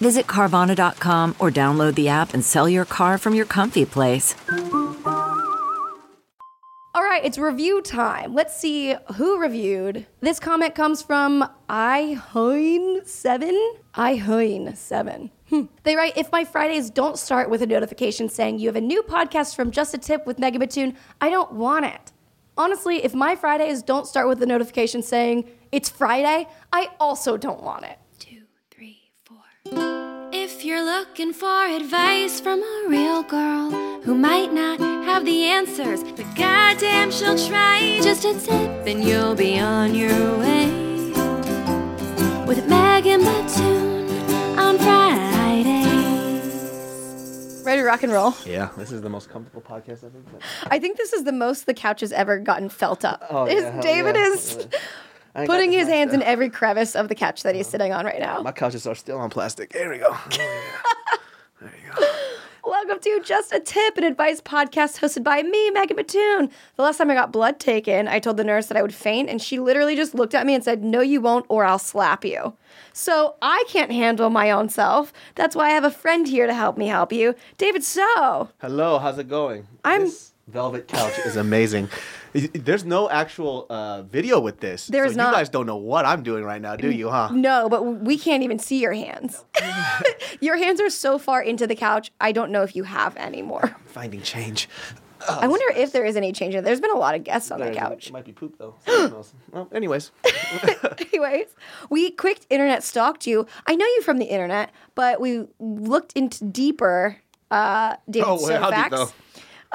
Visit Carvana.com or download the app and sell your car from your comfy place. All right, it's review time. Let's see who reviewed. This comment comes from iHoin7. iHoin7. Hmm. They write, if my Fridays don't start with a notification saying you have a new podcast from Just a Tip with Megan Batoon, I don't want it. Honestly, if my Fridays don't start with a notification saying it's Friday, I also don't want it. You're looking for advice from a real girl who might not have the answers, but goddamn she'll try, just a tip and you'll be on your way. With Megan Batoon on Fridays. Ready to rock and roll? Yeah, this is the most comfortable podcast I've ever been. I think this is the most the couch has ever gotten felt up. Oh, Is- yeah, David yeah. is I putting his nice hands in every crevice of the couch that he's uh, sitting on right now. My couches are still on plastic. There we go. There you go. Welcome to Just a Tip, an advice podcast hosted by me, Megan Batoon. The last time I got blood taken, I told the nurse that I would faint, and she literally just looked at me and said, No, you won't, or I'll slap you. So I can't handle my own self. That's why I have a friend here to help me help you. David So. Hello, how's it going? I'm- This velvet couch is amazing. There's no actual uh, video with this. There so not. You guys don't know what I'm doing right now, do you, huh? No, but we can't even see your hands. your hands are so far into the couch, I don't know if you have any more. Finding change. I wonder if there is any change. in There's been a lot of guests on the couch. It might be poop though. So who knows? well, anyways, Anyways, we quick internet stalked you. I know you from the internet, but we looked into deeper uh David Oh, wait, how deep, facts.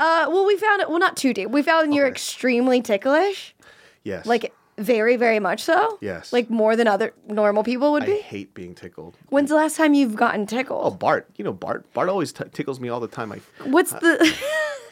Uh well we found it well not too deep. We found you're extremely ticklish. yes. Like very, very much so. Yes. Like more than other normal people would I be. hate being tickled. When's the last time you've gotten tickled? Oh. Bart. You know Bart. Bart always t- tickles me all the time. I, What's the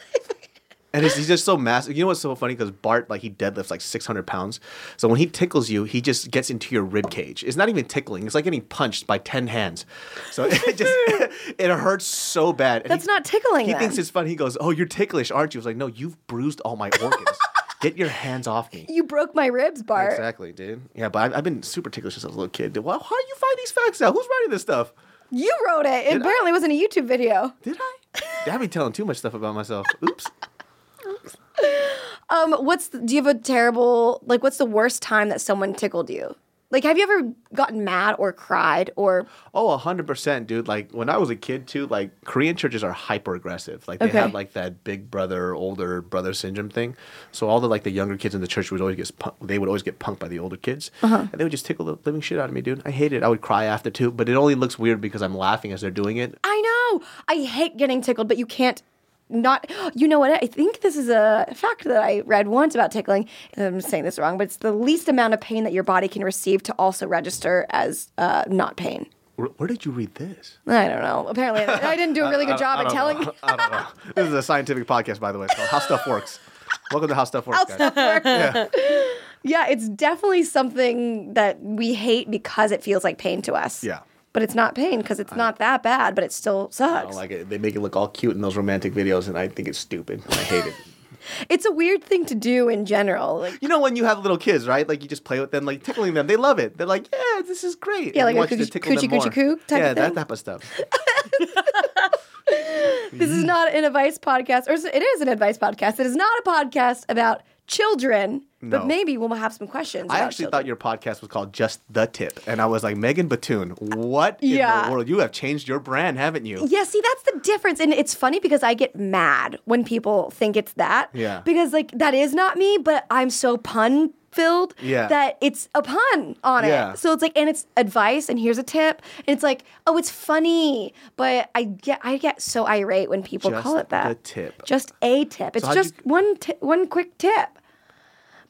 And he's, he's just so massive. You know what's so funny? Because Bart, like, he deadlifts like 600 pounds. So when he tickles you, he just gets into your rib cage. It's not even tickling. It's like getting punched by 10 hands. So it just, it hurts so bad. And That's he- not tickling He then. thinks it's fun. He goes, Oh, you're ticklish, aren't you? I was like, No, you've bruised all my organs. Get your hands off me. you broke my ribs, Bart. Exactly, dude. Yeah, but I've, I've been super ticklish since I was a little kid. Well, how do you find these facts out? Who's writing this stuff? You wrote it. It Did I? apparently wasn't a YouTube video. Did I? I be telling too much stuff about myself. Oops. Um, what's the, do you have a terrible like? What's the worst time that someone tickled you? Like, have you ever gotten mad or cried or? Oh, hundred percent, dude. Like when I was a kid too, like Korean churches are hyper aggressive. Like they Okay. have like that big brother, older brother syndrome thing. So all the like the younger kids in the church would always get punk- they would always get punked by the older kids, Uh-huh. and they would just tickle the living shit out of me, dude. I hate it. I would cry after too, but it only looks weird because I'm laughing as they're doing it. I know. I hate getting tickled, but you can't. Not, you know what? I think this is a fact that I read once about tickling. I'm saying this wrong, but it's the least amount of pain that your body can receive to also register as uh, not pain. Where, where did you read this? I don't know. Apparently, I didn't do a really good job at telling. I don't know. This is a scientific podcast, by the way. It's called How Stuff Works. Welcome to How Stuff Works, How guys. stuff works. Yeah, it's definitely something that we hate because it feels like pain to us. Yeah. But it's not pain because it's not that bad, but it still I sucks. don't like it. They make it look all cute in those romantic videos, and I think it's stupid. I hate it. it's a weird thing to do in general. Like, You know when you have little kids, right? Like you just play with them, like tickling them. They love it. They're like, "Yeah, this is great." Yeah, And like you a want you to coochie- tickle them coochie, coochie, more. coo type Yeah, of that thing? type of stuff. this is mm-hmm. not an advice podcast, or it is an advice podcast. It is not a podcast about children, but maybe we'll have some questions. I actually children. thought your podcast was called Just the Tip, and I was like, Megan Batoon, what in the world? You have changed your brand, haven't you? Yeah, see, that's the difference. And it's funny because I get mad when people think it's that. Yeah. Because, like, that is not me, but I'm so pun filled Yeah. that it's a pun on Yeah. it. So it's like, and it's advice, and here's a tip. And it's like, oh, it's funny. But I get I get so irate when people Just call it that. tip. Just a tip. It's how'd just you- one ti- one quick tip.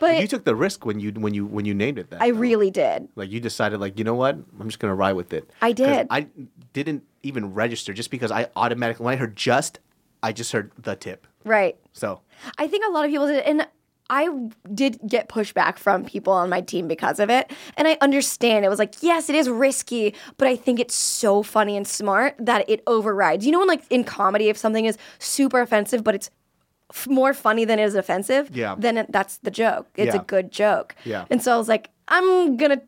But You took the risk when you when you when you named it that. I though. really did. like you decided like you know what I'm just gonna ride with it. I did. I didn't even register just because I automatically when I heard just I just heard the tip. Right. So I think a lot of people did, and I did get pushback from people on my team because of it. And I understand. It was like, yes, it is risky, but I think it's so funny and smart that it overrides. You know, when like in comedy, if something is super offensive, but it's f- more funny than it is offensive, Yeah. then it, that's the joke. It's Yeah. a good joke. Yeah. And so I was like, I'm gonna.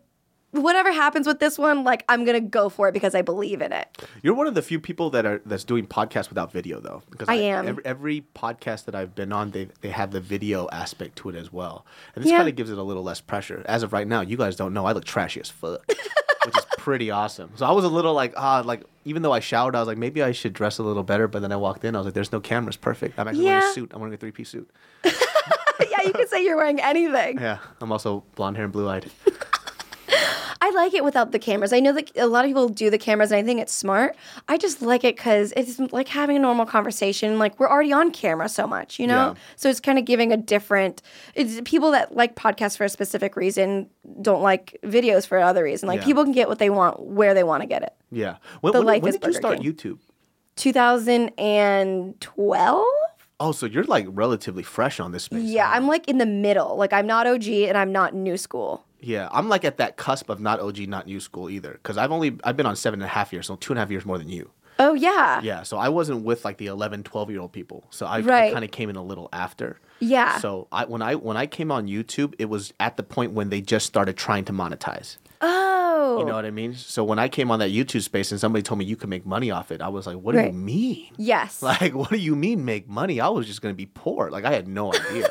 Whatever happens with this one, like I'm gonna go for it because I believe in it. You're one of the few people that are that's doing podcasts without video though. Because I am. Every, every podcast that I've been on, they they have the video aspect to it as well, and this Yeah. kind of gives it a little less pressure. As of right now, you guys don't know I look trashy as fuck, which is pretty awesome. So I was a little like ah like even though I showered, I was like maybe I should dress a little better. But then I walked in, I was like, there's no cameras, perfect. I'm actually wearing a suit. I'm wearing a three piece suit. yeah, you could say you're wearing anything. Yeah, I'm also blonde hair and blue eyed. I like it without the cameras. I know that a lot of people do the cameras, and I think it's smart. I just like it because it's like having a normal conversation. Like we're already on camera so much, you know. Yeah. So it's kind of giving a different. It's people that like podcasts for a specific reason don't like videos for another reason. Like Yeah. people can get what they want where they want to get it. Yeah. When, The when, life when is did you start King. YouTube? 2012. Oh, so you're like relatively fresh on this space. Yeah, huh? I'm like in the middle. Like I'm not OG and I'm not new school. Yeah, I'm like at that cusp of not OG, not new school either. Because I've only I've been on seven and a half years, so two and a half years more than you. Oh yeah. Yeah, so I wasn't with like the 11, 12 year old people. So I, Right. kind of came in a little after. Yeah. So I when I when I came on YouTube, it was at the point when they just started trying to monetize. Oh. You know what I mean? So when I came on that YouTube space and somebody told me you could make money off it, I was like, what do Right. you mean? Yes. Like, what do you mean make money? I was just gonna be poor. Like I had no idea.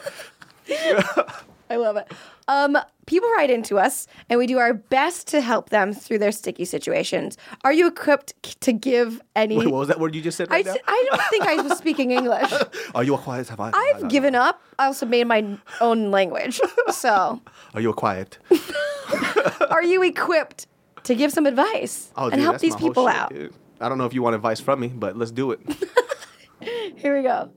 I love it. Um, people write into us, and we do our best to help them through their sticky situations. Are you equipped to give any? Wait, what was that word you just said I, right s- now? I don't think I was speaking English. Are you a quiet? Have I, I've given up. I also made my own language. So, Are you a quiet? are you equipped to give some advice Oh, and dude, help these people shit, out? dude. I don't know if you want advice from me, but let's do it. Here we go.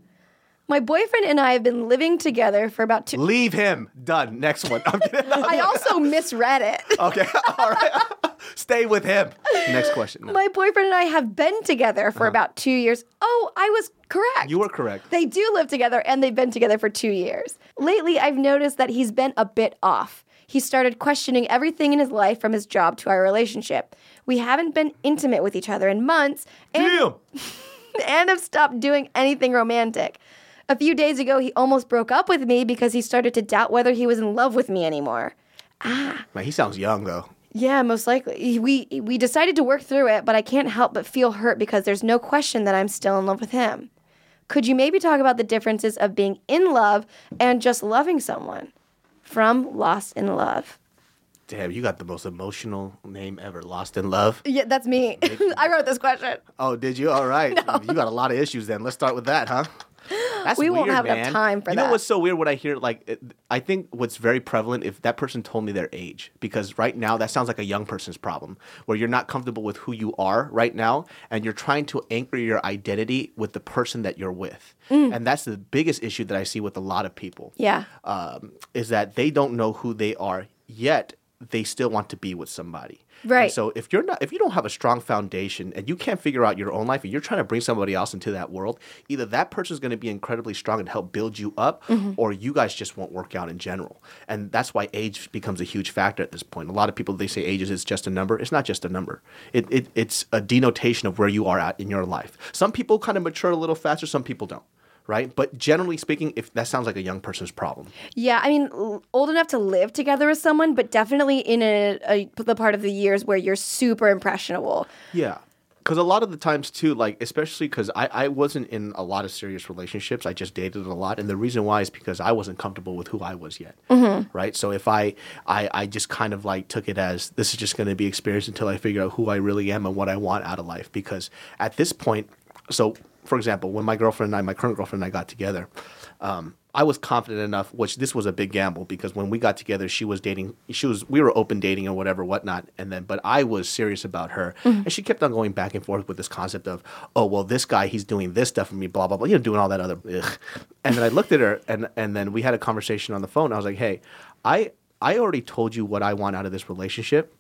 My boyfriend and I have been living together for about two. Leave him. Done. Next one. I'm kidding. I also misread it. okay. All right. Stay with him. Next question. My boyfriend and I have been together for about two years. Oh, I was correct. Uh-huh. You were correct. They do live together and they've been together for two years. Lately, I've noticed that he's been a bit off. He started questioning everything in his life from his job to our relationship. We haven't been intimate with each other in months and, Damn. and have stopped doing anything romantic. A few days ago, he almost broke up with me because he started to doubt whether he was in love with me anymore. Ah. Man, he sounds young though. Yeah, most likely. We we decided to work through it, but I can't help but feel hurt because there's no question that I'm still in love with him. Could you maybe talk about the differences of being in love and just loving someone? From Lost in Love. Damn, you got the most emotional name ever. Lost in love. Yeah, that's me. I wrote this question. Oh, did you? All right. You got a lot of issues then. Let's start with that, huh? That's We won't weird, have enough time for you know what's so weird when I hear like it, I think what's very prevalent if that person told me their age because right now that sounds like a young person's problem where you're not comfortable with who you are right now and you're trying to anchor your identity with the person that you're with. Mm. And that's the biggest issue that I see with a lot of people. Yeah. Um, is that they don't know who they are yet they still want to be with somebody. And Right. so if you're not if you don't have a strong foundation and you can't figure out your own life and you're trying to bring somebody else into that world, either that person's going to be incredibly strong and help build you up mm-hmm. or you guys just won't work out in general. And that's why age becomes a huge factor at this point. A lot of people they say age is just a number. It's not just a number. It, it it's a denotation of where you are at in your life. Some people kind of mature a little faster, some people don't. Right, but generally speaking, if that sounds like a young person's problem, Yeah, I mean, old enough to live together with someone, but definitely in a, a the part of the years where you're super impressionable. Yeah. Because a lot of the times too, like especially because I, I wasn't in a lot of serious relationships. I just dated a lot, and the reason why is because I wasn't comfortable with who I was yet. Mm-hmm. Right. So if I, I I just kind of like took it as this is just going to be experience until I figure out who I really am and what I want out of life. Because at this point, so for example, when my girlfriend and I, my current girlfriend and I got together, um, I was confident enough, which this was a big gamble because when we got together, she was dating, she was, we were open dating or whatever, whatnot. And then, but I was serious about her. And she kept on going back and forth with this concept of, oh, well, this guy, he's doing this stuff for me, blah, blah, blah, you know, doing all that other, ugh. And then I looked at her and, and then we had a conversation on the phone. I was like, hey, I, I already told you what I want out of this relationship.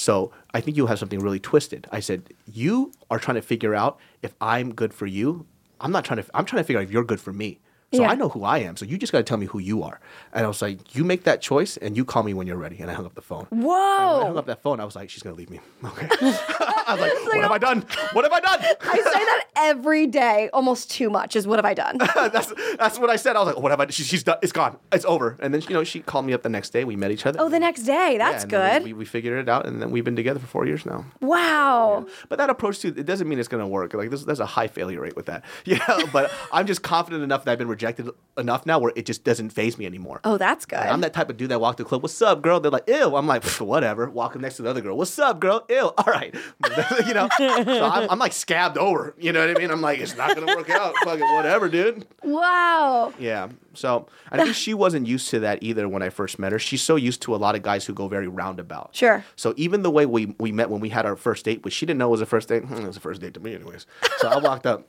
So I think you have something really twisted. I said, you are trying to figure out if I'm good for you I'm not trying to. I'm trying to figure out if you're good for me. So Yeah. I know who I am. So you just got to tell me who you are. And I was like, you make that choice, and you call me when you're ready. And I hung up the phone. When I hung up that phone, I was like, she's gonna leave me. Okay. I was like, what have I done? What have I done? I say that every day, almost too much is what have I done? that's that's what I said. I was like, what have I? She, she's done. It's gone. It's over. And then you know she called me up the next day. We met each other. Oh, the next day. That's then good. We, we figured it out, and then we've been together for four years now. wow. But that approach too, it doesn't mean it's gonna work. Like there's, there's a high failure rate with that. Yeah. but I'm just confident enough that I've been rejected enough now where it just doesn't phase me anymore. Oh, that's good. Like, I'm that type of dude that walked to the club. What's up, girl? They're like, ew. I'm like, "Pff, whatever. Walking next to the other girl. What's up, girl? Ew. All right. you know. So I'm, I'm like scabbed over. You know what I mean? I'm like, it's not gonna work out. Fucking whatever, dude. wow. Yeah. So I think she wasn't used to that either when I first met her. She's so used to a lot of guys who go very roundabout. Sure. So even the way we, we met when we had our first date, which she didn't know was a first date. Hmm, it was a first date to me, anyways. So I walked up,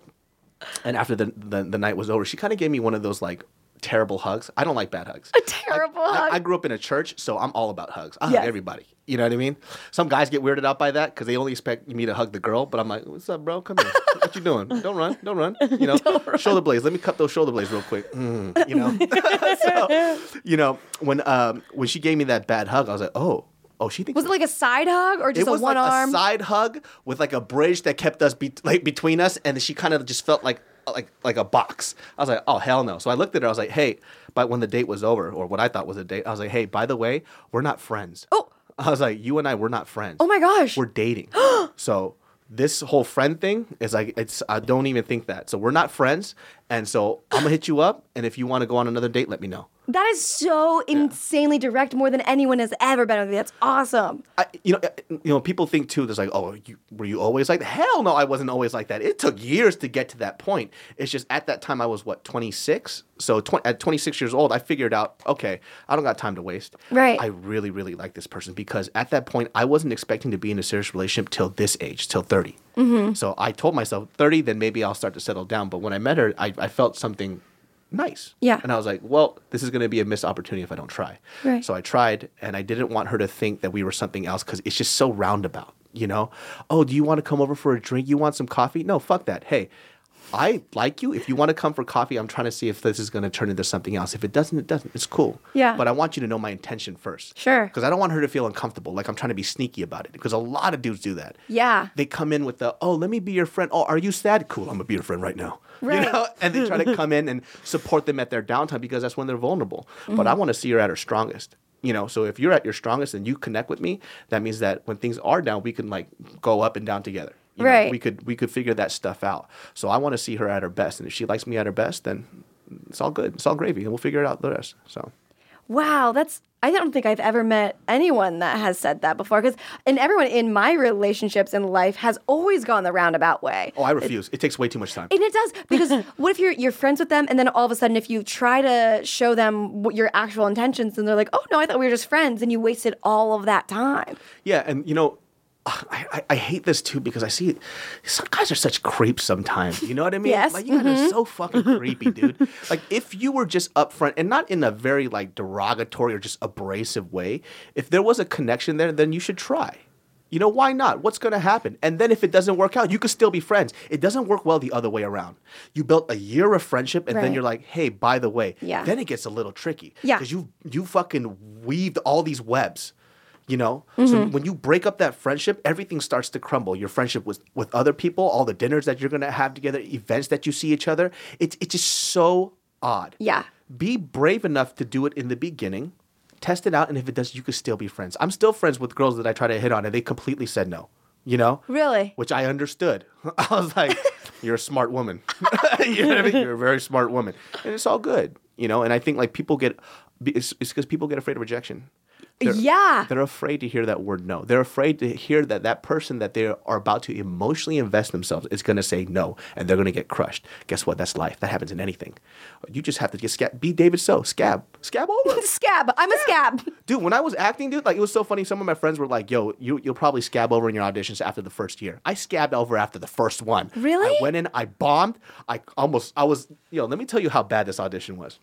and after the, the, the night was over, she kind of gave me one of those like terrible hugs. I don't like bad hugs. A terrible I, hug. I, I grew up in a church, so I'm all about hugs. I Yes. hug everybody. You know what I mean? Some guys get weirded out by that because they only expect me to hug the girl, but I'm like, "What's up, bro? Come here. What you doing? Don't run. Don't run. You know, shoulder blades. Let me cut those shoulder blades real quick. Mm, you know, so, you know when um, when she gave me that bad hug, I was like, oh, oh, she thinks was it like a side hug or just it a was one like arm? a side hug with like a bridge that kept us be- like between us, and she kind of just felt like like like a box. I was like, oh hell no. So I looked at her. I was like, hey. But when the date was over, or what I thought was a date, I was like, hey, by the way, we're not friends. Oh. I was like, you and I, we're not friends. Oh my gosh. We're dating. so this whole friend thing is like it's I don't even think that. So we're not friends, and so I'm gonna hit you up, and if you want to go on another date, let me know. that is so insanely direct, more than anyone has ever been with me. That's awesome. I, you know, uh, you know, people think too. There's like, oh, you, were you always like that? Hell no, I wasn't always like that. It took years to get to that point. It's just at that time I was what 26. So tw- at 26 years old, I figured out, okay, I don't got time to waste. Right. I really, really like this person because at that point I wasn't expecting to be in a serious relationship till this age, till 30. Mm-hmm. So I told myself 30, then maybe I'll start to settle down. But when I met her, I, I felt something nice. Yeah. And I was like, well, this is going to be a missed opportunity if I don't try. Right. So I tried, and I didn't want her to think that we were something else because it's just so roundabout. You know? Oh, do you want to come over for a drink? You want some coffee? No, fuck that. Hey, I like you. If you want to come for coffee, I'm trying to see if this is going to turn into something else. If it doesn't, it doesn't. It's cool. Yeah. But I want you to know my intention first. Sure. Because I don't want her to feel uncomfortable, like I'm trying to be sneaky about it. Because a lot of dudes do that. Yeah. They come in with the, oh, let me be your friend. Oh, are you sad? Cool, I'm gonna be your friend right now. Right. You know? And they try to come in and support them at their downtime because that's when they're vulnerable. But mm-hmm. I want to see her at her strongest. You know, so if you're at your strongest and you connect with me, that means that when things are down, we can like go up and down together. You know, Right. we could we could figure that stuff out. So I want to see her at her best, and if she likes me at her best, then it's all good. It's all gravy, and we'll figure it out the rest. So Wow, that's I don't think I've ever met anyone that has said that before because and everyone in my relationships in life has always gone the roundabout way. oh, I refuse. It takes way too much time. And it does because what if you're you're friends with them and then all of a sudden if you try to show them what your actual intentions and they're like, "Oh no, I thought we were just friends," and you wasted all of that time. Yeah, and you know, I, I, I hate this too because I see some guys are such creeps sometimes. You know what I mean? Yes, Like you guys are mm-hmm. so fucking creepy, dude. Like if you were just upfront and not in a very like derogatory or just abrasive way, if there was a connection there, then you should try. You know, why not? What's going to happen? And then if it doesn't work out, you could still be friends. It doesn't work well the other way around. You built a year of friendship and then you're like, hey, by the way, Yeah. then it gets a little tricky. Yeah. Because you you fucking weaved all these webs. You know? So Mm-hmm. when you break up that friendship, everything starts to crumble. Your friendship with, with other people, all the dinners that you're gonna have together, events that you see each other. It's it's just so odd. Yeah. Be brave enough to do it in the beginning. Test it out, and if it does, you could still be friends. I'm still friends with girls that I try to hit on, and they completely said no. You know? Really? Which I understood. I was like, "You're a smart woman. you know I mean? You're a very smart woman, and it's all good." You know? And I think like people get, it's because people get afraid of rejection. They're- Yeah. They're afraid to hear that word no. They're afraid to hear that that person that they are about to emotionally invest themselves is going to say no and they're going to get crushed. Guess what? That's life. That happens in anything. You just have to get scab. Be David So. Scab. Scab over. Scab. I'm a scab. dude, when I was acting, dude, like it was so funny. Some of my friends were like, yo, you, you'll probably scab over in your auditions after the first year. I scabbed over after the first one. Really? I went in, I bombed. I almost, I was, yo, let me tell you how bad this audition was.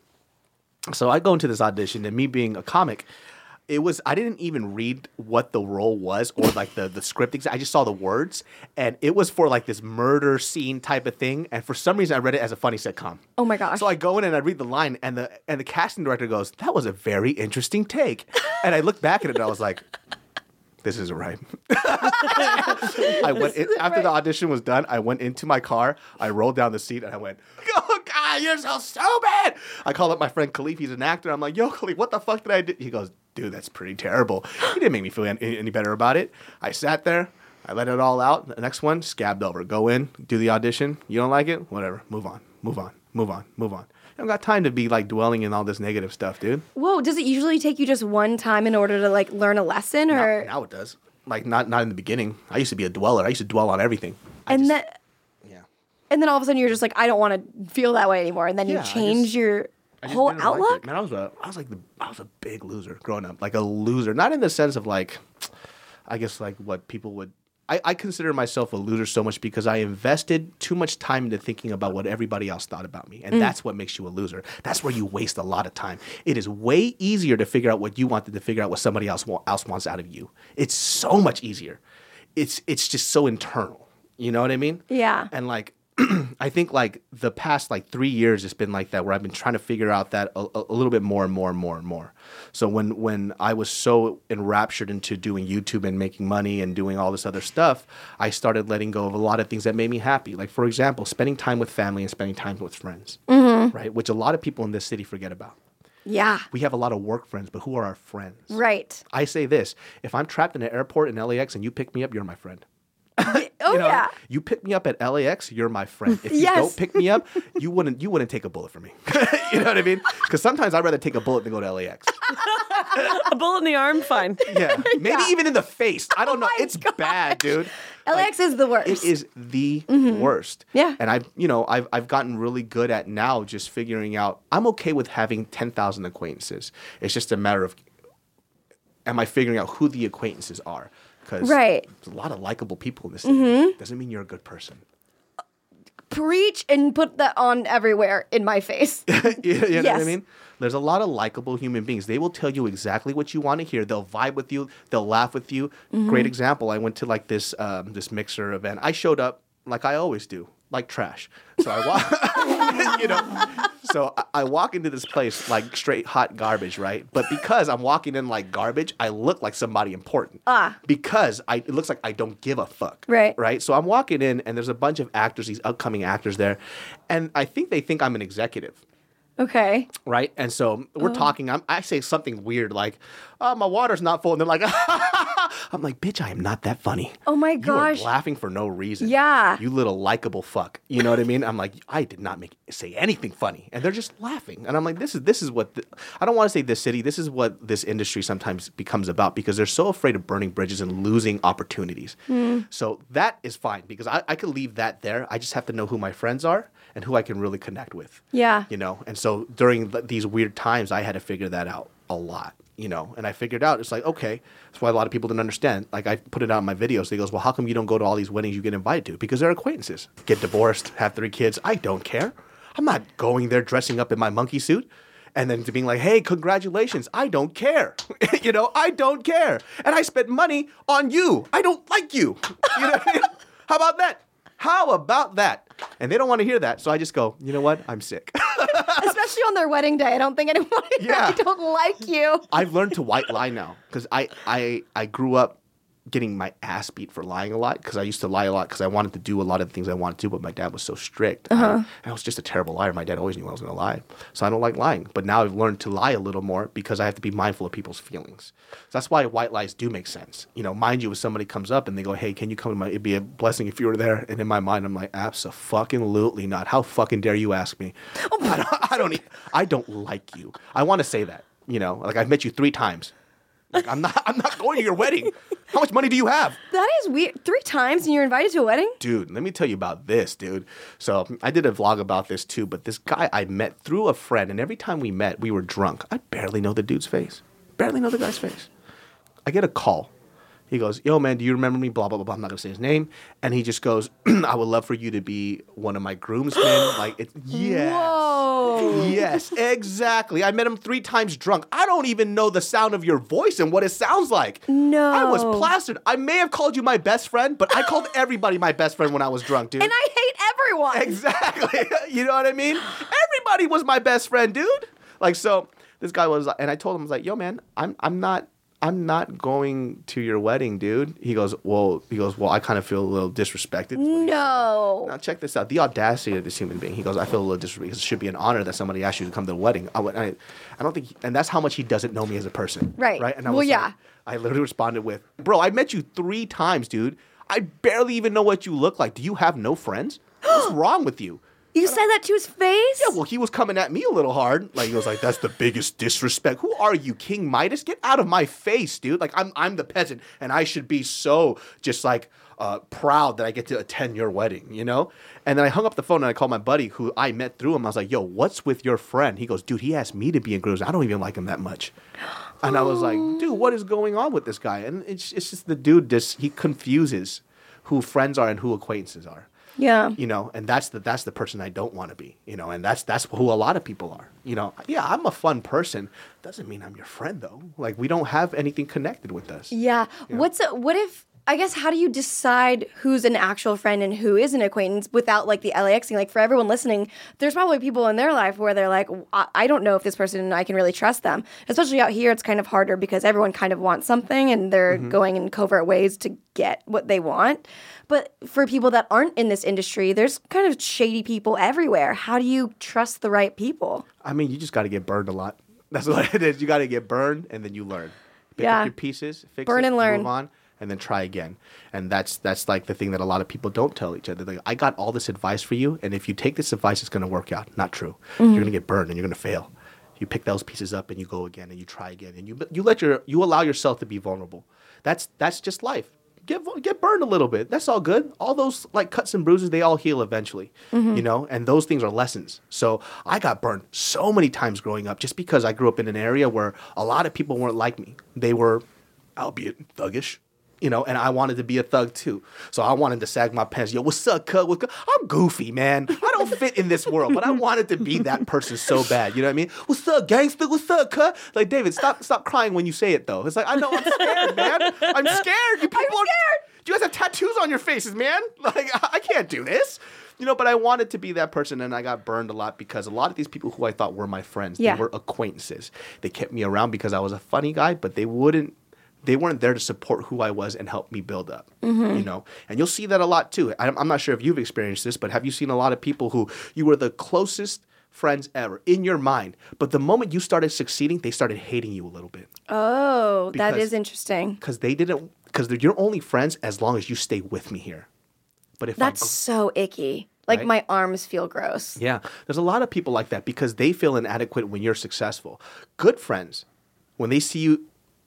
So I go into this audition, and me being a comic, it was I didn't even read what the role was or like the the script. I just saw the words, and it was for like this murder scene type of thing. And for some reason, I read it as a funny sitcom. Oh my gosh. So I go in and I read the line, and the and the casting director goes, "That was a very interesting take." and I looked back at it, and I was like. This isn't right. I went in, after the audition was done. I went into my car. I rolled down the seat and I went, "Oh God, you're so stupid!" I called up my friend Khalif. He's an actor. I'm like, "Yo, Khalif, what the fuck did I do?" He goes, "Dude, that's pretty terrible." He didn't make me feel any, any better about it. I sat there. I let it all out. The next one, scabbed over. Go in, do the audition. You don't like it? Whatever. Move on. Move on. Move on. Move on. I don't got time to be like dwelling in all this negative stuff, dude. Whoa, does it usually take you just one time in order to like learn a lesson or Now, now it does. Like not not in the beginning. I used to be a dweller. I used to dwell on everything. I and just- then yeah. and then all of a sudden you're just like I don't want to feel that way anymore and then Yeah, you change just- your whole didn't like outlook? Man, I was a, I was like the, I was a big loser growing up, like a loser. Not in the sense of like, I guess like what people would. I, I consider myself a loser so much because I invested too much time into thinking about what everybody else thought about me, and Mm. that's what makes you a loser. That's where you waste a lot of time. It is way easier to figure out what you want than to figure out what somebody else wa- else wants out of you. It's so much easier. It's it's just so internal. You know what I mean? Yeah. And like, I think like the past like three years, it's been like that where I've been trying to figure out that a, a a little bit more and more and more and more. So when when I was so enraptured into doing YouTube and making money and doing all this other stuff, I started letting go of a lot of things that made me happy. Like for example, spending time with family and spending time with friends, mm-hmm. right? Which a lot of people in this city forget about. Yeah. We have a lot of work friends, but who are our friends? Right. I say this: if I'm trapped in an airport in LAX and you pick me up, you're my friend. Oh You know, yeah. You pick me up at LAX, you're my friend. If you Yes. don't pick me up, you wouldn't you wouldn't take a bullet for me. you know what I mean? Because sometimes I'd rather take a bullet than go to LAX. A bullet in the arm, fine. Yeah. Maybe even in the face. I don't oh know. Oh my It's bad, dude. LAX is the worst. It is the mm-hmm. worst. Yeah. And I've you know, I've I've gotten really good at now just figuring out I'm okay with having ten thousand acquaintances. It's just a matter of am I figuring out who the acquaintances are? Because Right. Mm-hmm. there's a lot of likable people in this city. Doesn't mean you're a good person. Preach and put that on everywhere in my face. you, you know what I mean? There's a lot of likable human beings. They will tell you exactly what you want to hear. They'll vibe with you. They'll laugh with you. Mm-hmm. Great example. I went to like this um, this mixer event. I showed up like I always do, like trash. So I walk, you know. So I, I walk into this place like straight hot garbage, right? But because I'm walking in like garbage, I look like somebody important. Ah. Because I it looks like I don't give a fuck. Right. Right. So I'm walking in, and there's a bunch of actors, these upcoming actors there, and I think they think I'm an executive Okay. right? And so we're talking. I'm, I say something weird like, "Oh, my water's not full," and they're like, "I'm like, bitch, I am not that funny." Oh my gosh. You are laughing for no reason. Yeah. You little likable fuck. You know what I mean? I'm like, I did not make say anything funny, and they're just laughing. And I'm like, this is this is what the, I don't want to say this city. This is what this industry sometimes becomes about because they're so afraid of burning bridges and losing opportunities. Hmm. So that is fine because I, I could leave that there. I just have to know who my friends are and who I can really connect with Yeah. you know and so during th- these weird times i had to figure that out a lot you know and i figured out it's like okay that's why a lot of people didn't understand. Like i put it out in my videos. They goes well how come you don't go to all these weddings you get invited to? Because they're acquaintances. Get divorced have three kids. I don't care. I'm not going there dressing up in my monkey suit and then to being like hey congratulations. I don't care. You know i don't care. And i spent money on you. I don't like you. You know how about that how about that and they don't want to hear that so i just go you know what i'm sick Especially on their wedding day. I don't think anyone Yeah. I don't like you. I've learned to white lie now because I, I I grew up getting my ass beat for lying a lot because I used to lie a lot because I wanted to do a lot of the things I wanted to, but my dad was so strict. I, uh-huh. I was just a terrible liar. My dad always knew I was going to lie, so I don't like lying. But now I've learned to lie a little more because I have to be mindful of people's feelings. So that's why white lies do make sense. You know, mind you, if somebody comes up and they go, "Hey, can you come to my?" It'd be a blessing if you were there. And in my mind, I'm like, "Absolutely not. How fucking dare you ask me? Oh I don't. I don't, I don't like you. I want to say that. You know, like I've met you three times. Like I'm not. I'm not going to your wedding. How much money do you have, That is weird. Three times and you're invited to a wedding? dude? Let me tell you about this, dude. So I did a vlog about this too. But this guy I met through a friend, and every time we met, we were drunk. I barely know the dude's face. Barely know the guy's face. I get a call. He goes, "Yo, man, do you remember me?" Blah blah blah. blah. I'm not gonna say his name, and he just goes, "I would love for you to be one of my groomsmen." like, it, yes, Whoa. yes, exactly. I met him three times drunk. I don't even know the sound of your voice and what it sounds like. No. I was plastered. I may have called you my best friend, but I called everybody my best friend when I was drunk, dude. And I hate everyone. Exactly. you know what I mean? Everybody was my best friend, dude. Like so this guy was and I told him I was like, "Yo man, I'm I'm not I'm not going to your wedding, dude." He goes, "Well, he goes, "Well, I kind of feel a little disrespected." is what he said. No. Now check this out. The audacity of this human being. He goes, "I feel a little disrespected. because It should be an honor that somebody asked you to come to the wedding." I, I, I don't think, and that's how much he doesn't know me as a person. Right. Right. And I Well, like- yeah. I literally responded with, "Bro, I met you three times, dude. I barely even know what you look like. Do you have no friends? What's wrong with you?" You said that to his face? Yeah, well, he was coming at me a little hard. Like he was like, "That's the biggest disrespect." Who are you, King Midas? Get out of my face, dude! Like I'm, I'm the peasant, and I should be so just like uh, proud that I get to attend your wedding, you know. And then I hung up the phone and I called my buddy who I met through him. I was like, "Yo, what's with your friend?" He goes, "Dude, he asked me to be in groups. I don't even like him that much." And I was like, "Dude, what is going on with this guy?" And it's it's just the dude just he confuses who friends are and who acquaintances are Yeah. you know and that's the that's the person i don't want to be you know and that's that's who a lot of people are you know. Yeah i'm a fun person. Doesn't mean i'm your friend though. Like we don't have anything connected with us. Yeah. What's a, what if I guess how do you decide who's an actual friend and who is an acquaintance without like the LAX thing? Like for everyone listening, there's probably people in their life where they're like, I, I don't know if this person I can really trust them. Especially out here, it's kind of harder because everyone kind of wants something and they're mm-hmm. going in covert ways to get what they want. But for people that aren't in this industry, there's kind of shady people everywhere. How do you trust the right people? i mean you just got to get burned a lot that's what it is you got to get burned and then you learn pick Yeah. up your pieces fix Burn it, and learn. move on and then try again. And that's that's like the thing that a lot of people don't tell each other. Like i got all this advice for you and if you take this advice it's going to work out. Not true. Mm-hmm. you're going to get burned and you're going to fail. You pick those pieces up and you go again and you try again and you you let your you allow yourself to be vulnerable. That's that's just life. Get get burned a little bit. That's all good. All those like cuts and bruises they all heal eventually Mm-hmm. you know? And those things are lessons. So i got burned so many times growing up just because i grew up in an area where a lot of people weren't like me. They were albeit thuggish you know, and I wanted to be a thug too. So I wanted to sag my pants. Yo, what's up, cuz? What's good? I'm goofy, man. I don't fit in this world, but I wanted to be that person so bad. You know what I mean? What's up, gangster? What's up, cuz? Like, David, stop stop crying when you say it, though. It's like, I know I'm scared, man. I'm scared. You people, I'm scared. You guys have tattoos on your faces, man. Like, I I can't do this. You know, but I wanted to be that person, and I got burned a lot because a lot of these people who I thought were my friends, Yeah. they were acquaintances. They kept me around because I was a funny guy, but they wouldn't they weren't there to support who I was and help me build up. You know, and you'll see that a lot too. I'm, I'm not sure if you've experienced this, but have you seen a lot of people who you were the closest friends ever in your mind, but the moment you started succeeding, they started hating you a little bit Oh, that Because- is interesting. because they didn't because they're you're only friends as long as you stay with me here. But if That's so icky. Like Right? my arms feel gross. Yeah, there's a lot of people like that because they feel inadequate when you're successful. Good friends, when they see you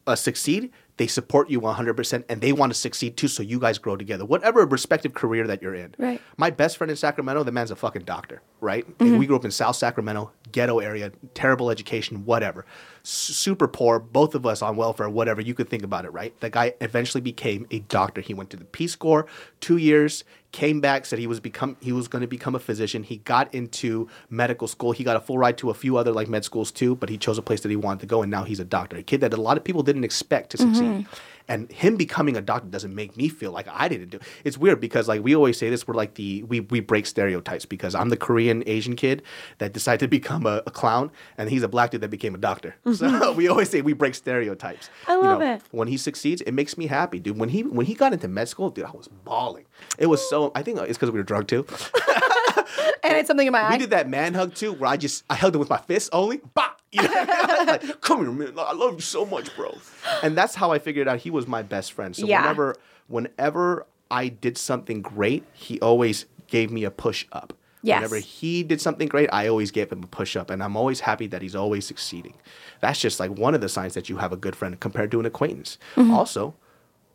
uh, succeed, they support you 100% and they want to succeed too, so you guys grow together, whatever respective career that you're in. Right. My best friend in Sacramento, the man's a fucking doctor, right? And we grew up in South Sacramento, ghetto area, terrible education, whatever. S- super poor, both of us on welfare, whatever. You could think about it, right? The guy eventually became a doctor. He went to the Peace Corps, two years, came back, said he was become he was going to become a physician. He got into medical school. He got a full ride to a few other like med schools too, but he chose a place that he wanted to go, and now he's a doctor. A kid that a lot of people didn't expect to succeed. Mm-hmm. And him becoming a doctor doesn't make me feel like I didn't do. It. It's weird because like we always say this, we're like the we we break stereotypes because I'm the Korean Asian kid that decided to become a, a clown, and he's a black dude that became a doctor. Mm-hmm. So we always say we break stereotypes. I You love know, it. When he succeeds, it makes me happy, dude. When he when he got into med school, dude, I was bawling. It was so. I think it's because we were drunk too. And it's something in my We eye. did that man hug too, where I just I held him with my fists only. Bah! You know? like, come here, man. I love you so much, bro. And that's how I figured out he was my best friend. So Yeah. whenever whenever I did something great, he always gave me a push up. Yes. Whenever he did something great, I always gave him a push up, and I'm always happy that he's always succeeding. That's just like one of the signs that you have a good friend compared to an acquaintance. Mm-hmm. Also,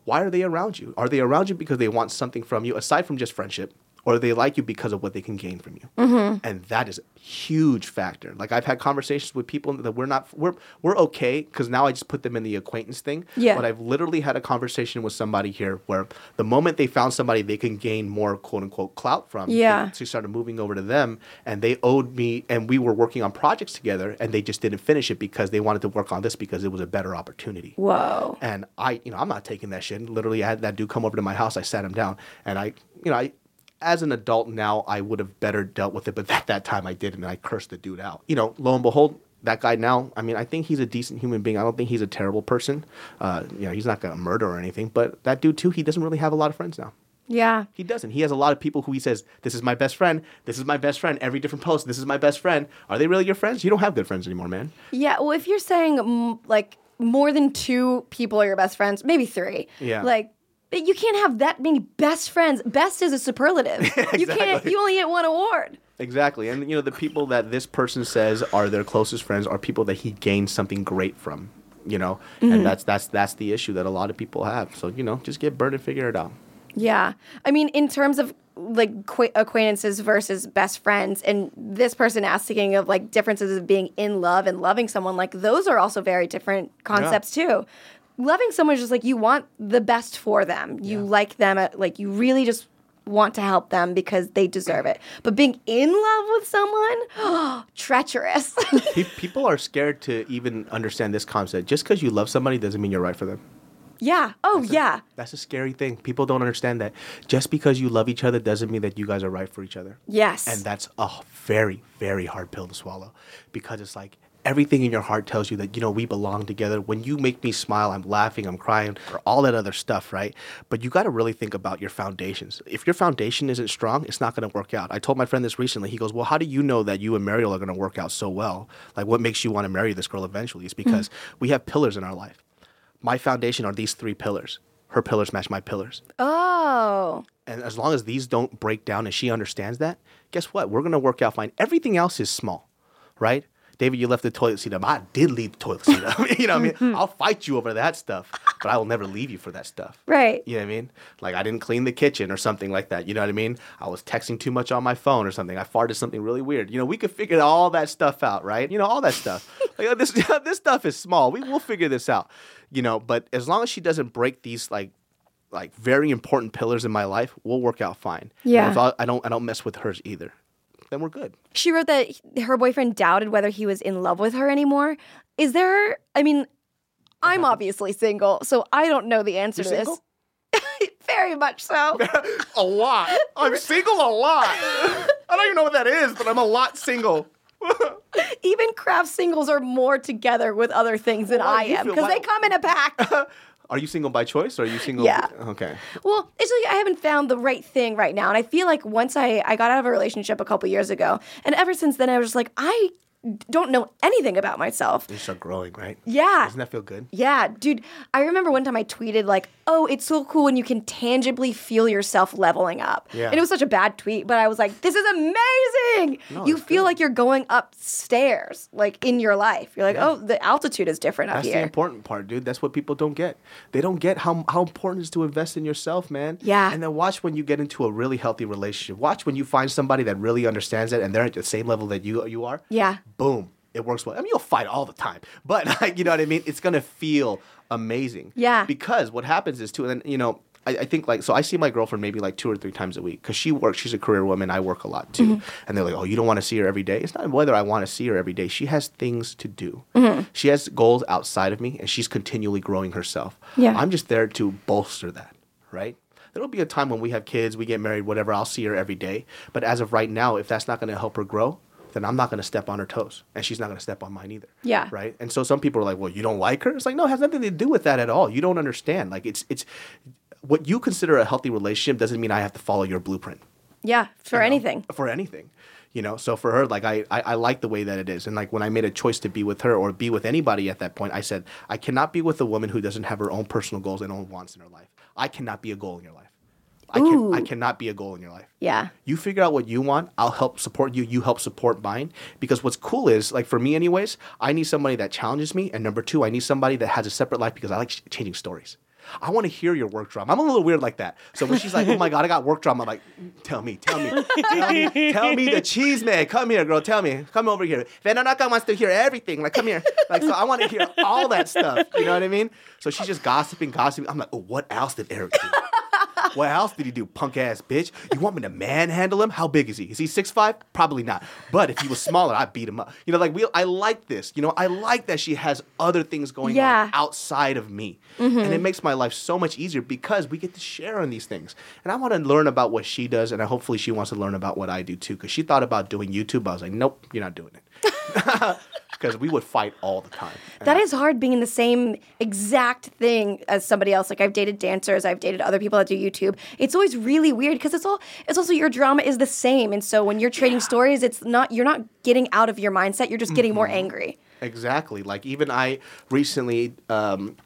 why are they around you? Are they around you because they want something from you aside from just friendship? Or they like you because of what they can gain from you. Mm-hmm. And that is a huge factor. Like I've had conversations with people that we're not we're we're okay because now I just put them in the acquaintance thing. Yeah. But I've literally had a conversation with somebody here where the moment they found somebody they can gain more quote unquote clout from, Yeah. she started moving over to them and they owed me and we were working on projects together and they just didn't finish it because they wanted to work on this because it was a better opportunity. Whoa. And I, you know, I'm not taking that shit. Literally, I had that dude come over to my house. I sat him down, and I, you know, I, as an adult now, I would have better dealt with it, but at that time I didn't, and I cursed the dude out. You know, lo and behold, that guy now, I mean, I think he's a decent human being. I don't think he's a terrible person. Uh, you know, he's not gonna murder or anything. But that dude too, he doesn't really have a lot of friends now. Yeah. He doesn't. He has a lot of people who he says, "This is my best friend. This is my best friend." Every different post, "This is my best friend." Are they really your friends? You don't have good friends anymore, man. Yeah. Well, if you're saying like more than two people are your best friends, maybe three. Yeah. Like. You can't have that many best friends. Best is a superlative. You can't. You only get one award. Exactly. And you know, the people that this person says are their closest friends are people that he gained something great from, you know? And mm-hmm. that's that's that's the issue that a lot of people have. So, you know, just get burned and figure it out. Yeah. I mean, in terms of like qu- acquaintances versus best friends, and this person asking of like differences of being in love and loving someone, like those are also very different concepts too. Loving someone is just like you want the best for them. You like them, at, like you really just want to help them because they deserve it. But being in love with someone, treacherous. People are scared to even understand this concept. Just because you love somebody doesn't mean you're right for them. yeah. Oh, yeah. That's a scary thing. People don't understand that. Just because you love each other doesn't mean that you guys are right for each other. Yes. And that's a very, very hard pill to swallow because it's like everything in your heart tells you that, you know, we belong together. When you make me smile, I'm laughing, I'm crying, or all that other stuff, right? But you got to really think about your foundations. If your foundation isn't strong, it's not going to work out. I told my friend this recently. He goes, Well, how do you know that you and Mariel are going to work out so well? Like, what makes you want to marry this girl eventually? It's hmm. because we have pillars in our life. My foundation are these three pillars. Her pillars match my pillars. oh. And as long as these don't break down and she understands that, guess what? We're gonna work out fine. Everything else is small, right? David, you left the toilet seat up. I did leave the toilet seat up. you know what I mean? Mm-hmm. I'll fight you over that stuff, but I will never leave you for that stuff. Right. You know what I mean? Like I didn't clean the kitchen or something like that. You know what I mean? I was texting too much on my phone or something. I farted something really weird. You know, we could figure all that stuff out, right? You know, all that stuff. like this, this stuff is small. We will figure this out. You know, but as long as she doesn't break these like like very important pillars in my life, we'll work out fine. Yeah. I, I don't I don't mess with hers either. Then we're good. She wrote that her boyfriend doubted whether he was in love with her anymore. Is there, I mean, I'm obviously single, so I don't know the answer You're to single? this. Very much so. A lot. I'm single a lot. I don't even know what that is, but I'm a lot single. Even Kraft Singles are more together with other things than Why I am because they come in a pack. Are you single by choice or are you single? Yeah. Okay. Well, it's like I haven't found the right thing right now. And I feel like once I, I got out of a relationship a couple years ago, and ever since then, I was just like, I don't know anything about myself. You're start growing, right? Yeah. Doesn't that feel good? Yeah, dude. I remember one time I tweeted like, "Oh, it's so cool when you can tangibly feel yourself leveling up." Yeah. And it was such a bad tweet, but I was like, "This is amazing." No, you feel good. like you're going upstairs, like in your life. You're like, Yeah. "Oh, the altitude is different up here." That's the important part, dude. That's what people don't get. They don't get how how important it is to invest in yourself, man. Yeah. And then watch when you get into a really healthy relationship. Watch when you find somebody that really understands it and they're at the same level that you you are. Yeah. Boom. It works well. I mean, you'll fight all the time, but like, you know what I mean. It's gonna feel amazing. Yeah. Because what happens is too, and you know. I, I think like so. I see my girlfriend maybe like two or three times a week because she works. She's a career woman. I work a lot too, Mm-hmm. and they're like, "Oh, you don't want to see her every day." It's not whether I want to see her every day. She has things to do. Mm-hmm. She has goals outside of me, and she's continually growing herself. Yeah. I'm just there to bolster that, right? There'll be a time when we have kids, we get married, whatever. I'll see her every day. But as of right now, if that's not going to help her grow, then I'm not going to step on her toes, and she's not going to step on mine either. Yeah. Right. And so some people are like, "Well, you don't like her." It's like, no, it has nothing to do with that at all. You don't understand. Like, it's it's what you consider a healthy relationship doesn't mean I have to follow your blueprint Yeah, for you know, anything. for anything you know so for her like I, I i like the way that it is and like when i made a choice to be with her or be with anybody at that point i said i cannot be with a woman who doesn't have her own personal goals and own wants in her life i cannot be a goal in your life i can i cannot be a goal in your life Yeah. you figure out what you want i'll help support you you help support mine because what's cool is like for me anyways i need somebody that challenges me and number two i need somebody that has a separate life because i like ch- changing stories I want to hear your work drama. I'm a little weird like that. So when she's like, "Oh my god, I got work drama," I'm like, mm, "Tell me, tell me, tell me, tell me the cheese man. Come here, girl. Tell me. Come over here. Venonaka wants to hear everything. Like, come here. Like, so I want to hear all that stuff. You know what I mean? So she's just gossiping, gossiping. I'm like, "Oh, what else did Eric do?" What else did he do, punk ass bitch? You want me to manhandle him? How big is he? Is he six five? Probably not. But if he was smaller, I'd beat him up. You know, like we I like this. You know, I like that she has other things going Yeah. on outside of me. Mm-hmm. And it makes my life so much easier because we get to share on these things. And I want to learn about what she does, and hopefully she wants to learn about what I do too. Because she thought about doing YouTube. I was like, nope, you're not doing it. Because we would fight all the time. And That is hard being in the same exact thing as somebody else. Like I've dated dancers, I've dated other people that do YouTube. It's always really weird because it's all it's also your drama is the same. And so when you're trading stories, it's not you're not getting out of your mindset, you're just getting more Mm-hmm. angry. Exactly. Like even I recently, um,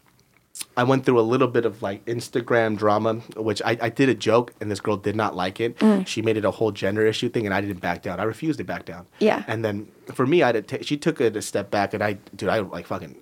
I went through a little bit of like Instagram drama, which I, I did a joke and this girl did not like it. Mm. She made it a whole gender issue thing, and I didn't back down. I refused to back down. Yeah. And then for me, I did. ta- she took it a step back, and I, dude, I like fucking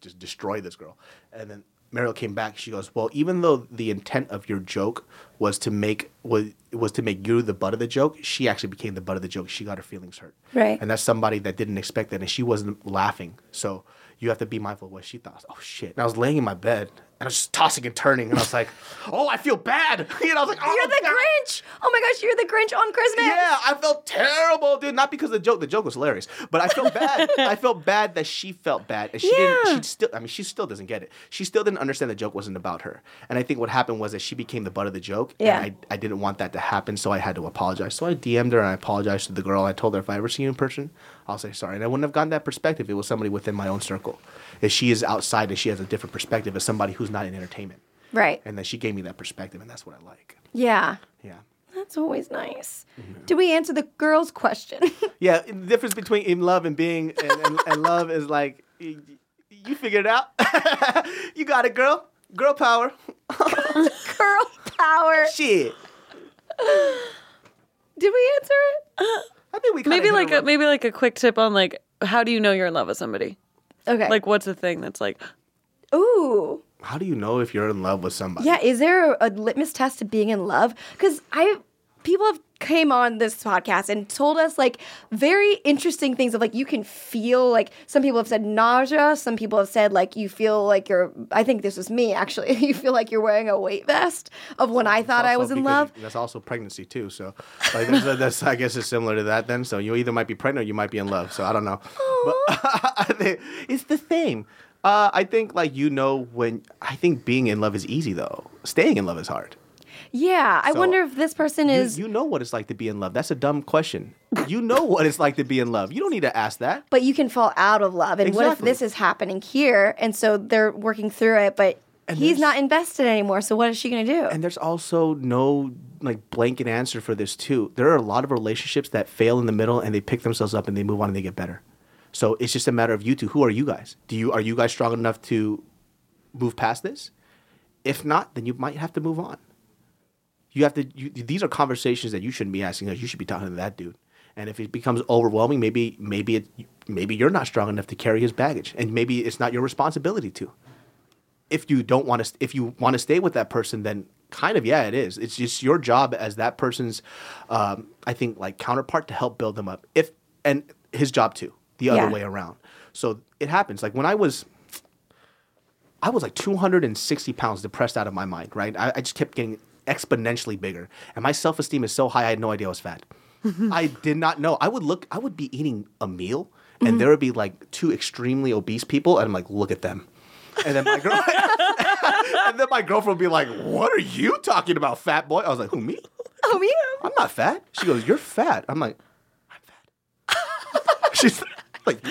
just destroyed this girl. And then Meryl came back. She goes, "Well, even though the intent of your joke was to make was was to make you the butt of the joke, she actually became the butt of the joke. She got her feelings hurt. Right. And that's somebody that didn't expect that, and she wasn't laughing. So you have to be mindful of what she thought. Oh shit! And I was laying in my bed, and I was just tossing and turning, and I was like, "Oh, I feel bad." You know, I was like, "Oh, You're the God." Grinch! Oh my gosh, you're the Grinch on Christmas! Yeah, I felt terrible, dude. Not because of the joke. The joke was hilarious, but I felt bad. I felt bad that she felt bad, and she Yeah. didn't. She still. I mean, she still doesn't get it. She still didn't understand the joke wasn't about her. And I think what happened was that she became the butt of the joke. Yeah. And I, I didn't want that to happen, so I had to apologize. So I DM'd her and I apologized to the girl. I told her if I ever see you in person, I'll say sorry. And I wouldn't have gotten that perspective. if It was somebody within my own circle. If she is outside and she has a different perspective as somebody who's not in entertainment, Right. and then she gave me that perspective, and that's what I like. Yeah. Yeah. That's always nice. Mm-hmm. Did we answer the girl's question? Yeah, the difference between in love and being and, and, and love is like y- y- you figured it out. you got it, girl. Girl power. Girl power. Shit. Did we answer it? I think we Maybe like it a maybe like a quick tip on like how do you know you're in love with somebody? Okay. Like what's the thing that's like ooh. How do you know if you're in love with somebody? Yeah, is there a litmus test to being in love? Because I people have came on this podcast and told us like very interesting things of like you can feel like some people have said nausea, some people have said like you feel like you're I think this was me actually. you feel like you're wearing a weight vest of when I thought I was in love. That's also pregnancy too. So, like, that's, that's I guess it's similar to that. Then, so you either might be pregnant or you might be in love. So I don't know, but it's the same. Uh, I think like you know when I think being in love is easy though. Staying in love is hard. Yeah, I wonder if this person You, is you know what it's like to be in love. That's a dumb question. You know what it's like to be in love. You don't need to ask that. but you can fall out of love. And what if this is happening here and so they're working through it, but And he's not invested anymore. So what is she going to do? And there's also no like blanket answer for this too. There are a lot of relationships that fail in the middle and they pick themselves up and they move on and they get better. So it's just a matter of you two. Who are you guys? Do you are you guys strong enough to move past this? If not, then you might have to move on. You have to. You, these are conversations that you shouldn't be asking us. You should be talking to that dude. And if it becomes overwhelming, maybe maybe it, maybe you're not strong enough to carry his baggage, and maybe it's not your responsibility to if you don't want to if you want to stay with that person then kind of yeah it is it's just your job as that person's um, i think like counterpart to help build them up if and his job too the Yeah. other way around so it happens like when i was i was like 260 pounds depressed out of my mind right i, I just kept getting exponentially bigger and my self-esteem is so high i had no idea i was fat i did not know i would look i would be eating a meal and mm-hmm. there would be like two extremely obese people and i'm like look at them and then my girl and then my girlfriend would be like, "What are you talking about, fat boy?" I was like, "Who me? oh, me? I'm not fat." She goes, "You're fat." I'm like, "I'm fat." She's like,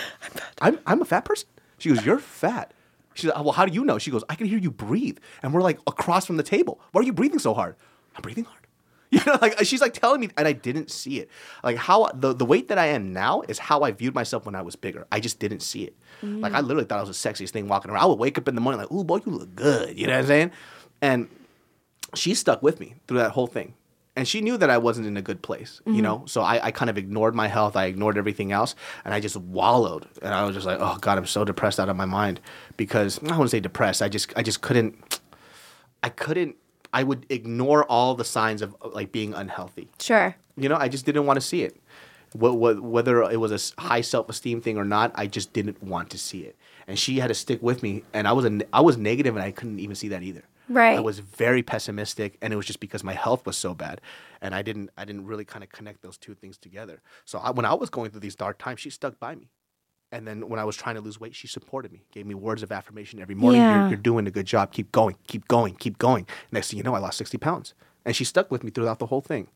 "I'm I'm a fat person." She goes, "You're fat." She's like, "Well, how do you know?" She goes, "I can hear you breathe, and we're like across from the table. Why are you breathing so hard?" I'm breathing hard. You know, like she's like telling me, and I didn't see it. Like how the the weight that I am now is how I viewed myself when I was bigger. I just didn't see it. Mm. Like I literally thought I was the sexiest thing walking around. I would wake up in the morning like, "Ooh, boy, you look good." You know what I'm saying? And she stuck with me through that whole thing. And she knew that I wasn't in a good place, you mm-hmm. know? So I, I kind of ignored my health. I ignored everything else. And I just wallowed. And I was just like, oh God, I'm so depressed out of my mind. Because I wouldn't say depressed. I just I just couldn't I couldn't. I would ignore all the signs of like being unhealthy. Sure. You know, I just didn't want to see it. What, what, whether it was a high self esteem thing or not, I just didn't want to see it. And she had to stick with me, and I was a, I was negative, and I couldn't even see that either. Right. I was very pessimistic, and it was just because my health was so bad, and I didn't I didn't really kind of connect those two things together. So I, when I was going through these dark times, she stuck by me. And then when I was trying to lose weight, she supported me, gave me words of affirmation every morning. Yeah. You're, you're doing a good job. Keep going, keep going, keep going. Next thing you know, I lost 60 pounds. And she stuck with me throughout the whole thing.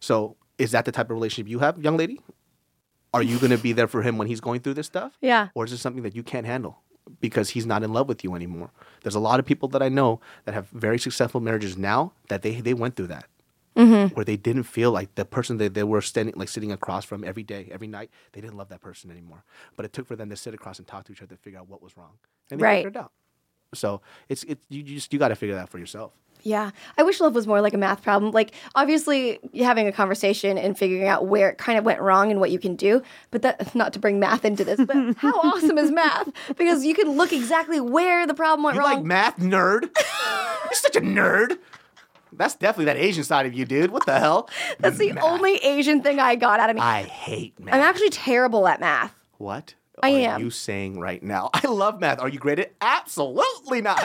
So is that the type of relationship you have, young lady? Are you going to be there for him when he's going through this stuff? Yeah. Or is this something that you can't handle because he's not in love with you anymore? There's a lot of people that I know that have very successful marriages now that they, they went through that. Mm-hmm. Where they didn't feel like the person that they were standing like sitting across from every day, every night, they didn't love that person anymore. But it took for them to sit across and talk to each other to figure out what was wrong. And they Right. figured it out. So it's it you you just you got to figure that out for yourself. Yeah. I wish love was more like a math problem. Like, obviously, having a conversation and figuring out where it kind of went wrong and what you can do. But that, not to bring math into this, but how awesome is math? Because you can look exactly where the problem went You wrong. like math, nerd? You're such a nerd. That's definitely that Asian side of you, dude. What the hell? That's the Math. only Asian thing I got out of me. I hate math. I'm actually terrible at math. What I are am. you saying right now? I love math. Are you great at? Absolutely not.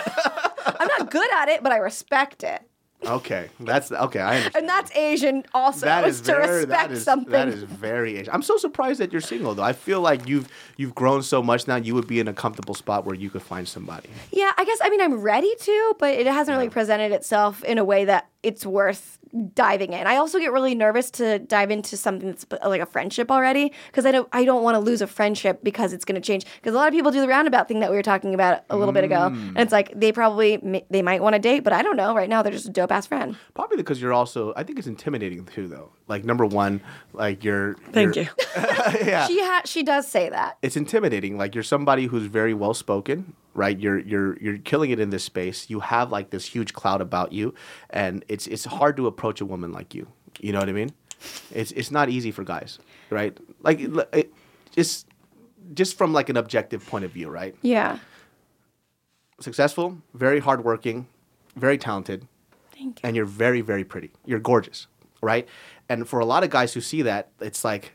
I'm not good at it, but I respect it. okay, that's okay. I understand. And that's Asian also. That is is to very respect that is, something. that is very Asian. I'm so surprised that you're single though. I feel like you've you've grown so much now. You would be in a comfortable spot where you could find somebody. Yeah, I guess I mean I'm ready to, but it hasn't really presented itself in a way that it's worth diving in. I also get really nervous to dive into something that's like a friendship already because I don't I don't want to lose a friendship because it's going to change. Because a lot of people do the roundabout thing that we were talking about a little bit ago, Mm. and it's like they probably they might want to date, but I don't know. Right now, they're just a dope ass friend. Probably because you're also. I think it's intimidating too, though. Like number one, like you're. Thank you're- you. yeah. She ha- she does say that. it's intimidating. Like you're somebody who's very well spoken, right? You're you're you're killing it in this space. You have like this huge cloud about you, and it's it's hard to approach a woman like you. You know what I mean? It's it's not easy for guys, right? Like it, it, just just from like an objective point of view, right? Yeah. Successful, very hardworking, very talented, Thank you. and you're very very pretty. You're gorgeous, right? And for a lot of guys who see that, it's like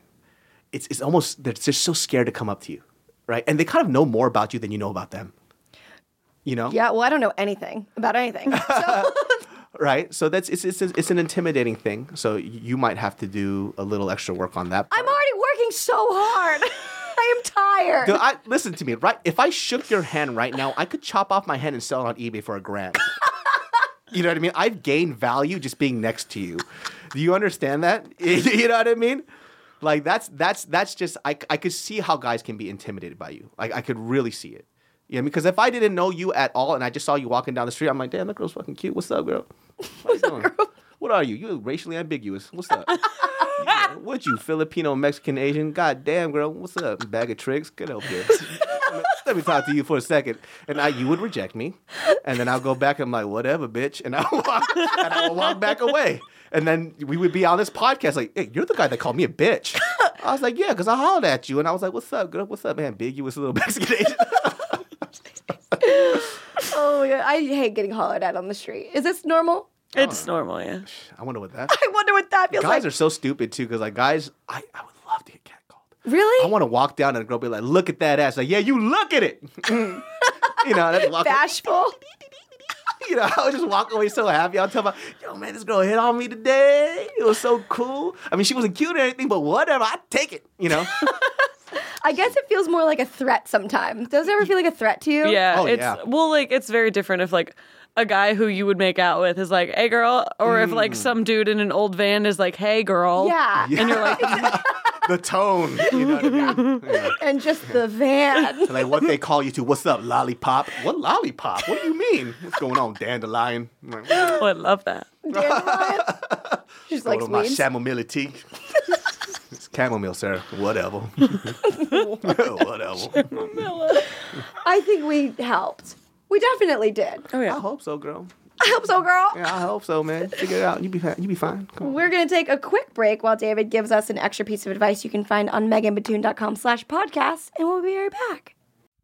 it's it's almost they're just so scared to come up to you, right? And they kind of know more about you than you know about them. You know, Yeah. Well, I don't know anything about anything. So right? So that's it's it's it's an intimidating thing. So you might have to do a little extra work on that. I'm already working so hard. I am tired. Dude, I, listen to me, right? If I shook your hand right now, I could chop off my hand and sell it on eBay for a grand. you know what I mean? I've gained value just being next to you. Do you understand that? you know what I mean? Like that's that's that's just I, I could see how guys can be intimidated by you. Like I could really see it. Yeah, because if I didn't know you at all and I just saw you walking down the street, I'm like, damn, that girl's fucking cute. What's up, girl? How you doing? What are you? You racially ambiguous. What's up? What you Filipino, Mexican, Asian? God damn, girl. What's up? Bag of tricks. Get up here. Let me talk to you for a second. And I, you would reject me, and then I'll go back. and I'm like, whatever, bitch, and I will walk, and I will walk back away. And then we would be on this podcast like, hey, you're the guy that called me a bitch. I was like, yeah, because I hollered at you, and I was like, what's up, girl? What's up, man? Ambiguous little Mexican Asian. Oh my god, I hate getting hollered at on the street. Is this normal? It's normal, yeah. I wonder what that. I wonder what that feels Guys like. Guys are so stupid too, because like guys, I, I would love to get catcalled. really I want to walk down and a girl be like, look at that ass. Like, yeah, you look at it. you know, that's walk. bashful. You know, I would just walk away so happy. I'll tell my, yo, man, this girl hit on me today. It was so cool. I mean, she wasn't cute or anything, but whatever. I take it. You know. I guess it feels more like a threat sometimes. Does it ever feel like a threat to you? Yeah, Oh, it's yeah. well, like it's very different if like a guy who you would make out with is like, "Hey, girl," or if Mm. like some dude in an old van is like, "Hey, girl," Yeah. and you're like, the tone. You know what I mean? Yeah. And just the van. Like what they call you to. What's up, lollipop? What lollipop? What do you mean? What's going on, dandelion? Like, "Oh, I love that." Dandelion. She's like Go to my sweets. Chamomile tea. it's chamomile, sir. Whatever. Whatever. I think we helped. We definitely did. Oh yeah. I yeah. hope so, girl. I hope so, girl. Yeah, I hope so, man. Figure it out. You be fine. You be fine. Come on. We're going to take a quick break while David gives us an extra piece of advice you can find on meganbatoon.com slash podcast, and we'll be right back.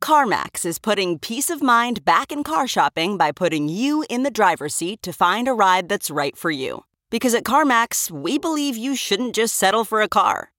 CarMax is putting peace of mind back in car shopping by putting you in the driver's seat to find a ride that's right for you. Because at CarMax, we believe you shouldn't just settle for a car,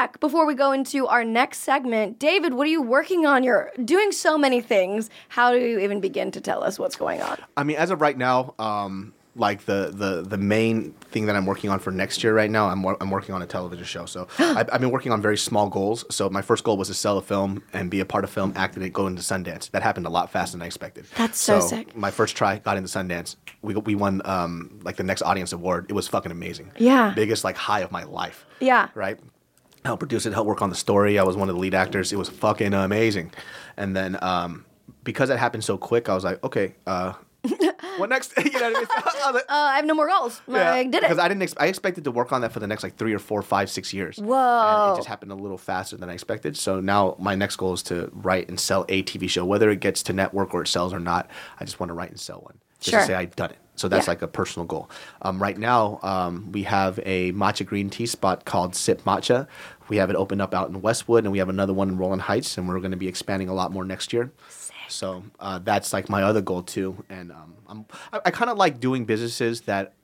Back. Before we go into our next segment, David, what are you working on? You're doing so many things. How do you even begin to tell us what's going on? I mean, as of right now, um, like the, the the main thing that I'm working on for next year right now, I'm I'm working on a television show. So I've, I've been working on very small goals. So my first goal was to sell a film and be a part of film, act in it, go into Sundance. That happened a lot faster than I expected. That's so sick. My first try got into Sundance. We we won um, like the next audience award. It was fucking amazing. Yeah. biggest like high of my life. Yeah. Right. Help produce it, help work on the story. I was one of the lead actors. It was fucking amazing. And then um, because that happened so quick, I was like, okay. Uh, what next? you know what I mean? I like, Uh, I have no more goals. Yeah, I did it because. I didn't. Ex- I expected to work on that for the next like three or four, five, six years. And Whoa. it just happened a little faster than I expected. So now my next goal is to write and sell a TV show, whether it gets to network or it sells or not. I just want to write and sell one. Just Sure. to say I've done it. So that's Yeah. like a personal goal. Um, right now, um, we have a matcha green tea spot called Sip Matcha. We have it opened up out in Westwood, and we have another one in Rowland Heights, and we're going to be expanding a lot more next year. So uh, that's like my other goal too. And um, I'm, I, I kind of like doing businesses that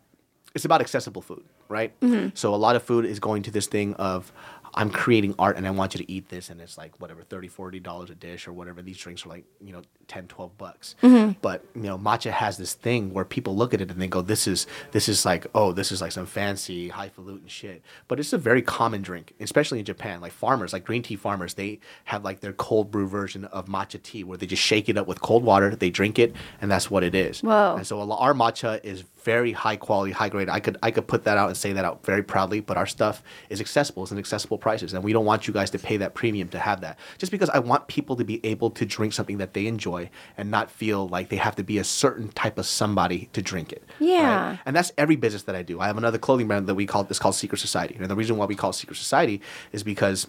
it's about accessible food, right? Mm-hmm. So a lot of food is going to this thing of I'm creating art and I want you to eat this and it's like whatever 30 40 dollars a dish or whatever these drinks are like, you know, 10 12 bucks. Mm-hmm. But, you know, matcha has this thing where people look at it and they go this is this is like, oh, this is like some fancy highfalutin shit. But it's a very common drink, especially in Japan. Like farmers, like green tea farmers, they have like their cold brew version of matcha tea where they just shake it up with cold water, they drink it, and that's what it is. Whoa. And so our matcha is very high quality, high grade. I could I could put that out and say that out very proudly. But our stuff is accessible. It's an accessible prices, and we don't want you guys to pay that premium to have that. Just because I want people to be able to drink something that they enjoy and not feel like they have to be a certain type of somebody to drink it. right? Yeah. And that's every business that I do. I have another clothing brand that we call it's called Secret Society, and the reason why we call it Secret Society is because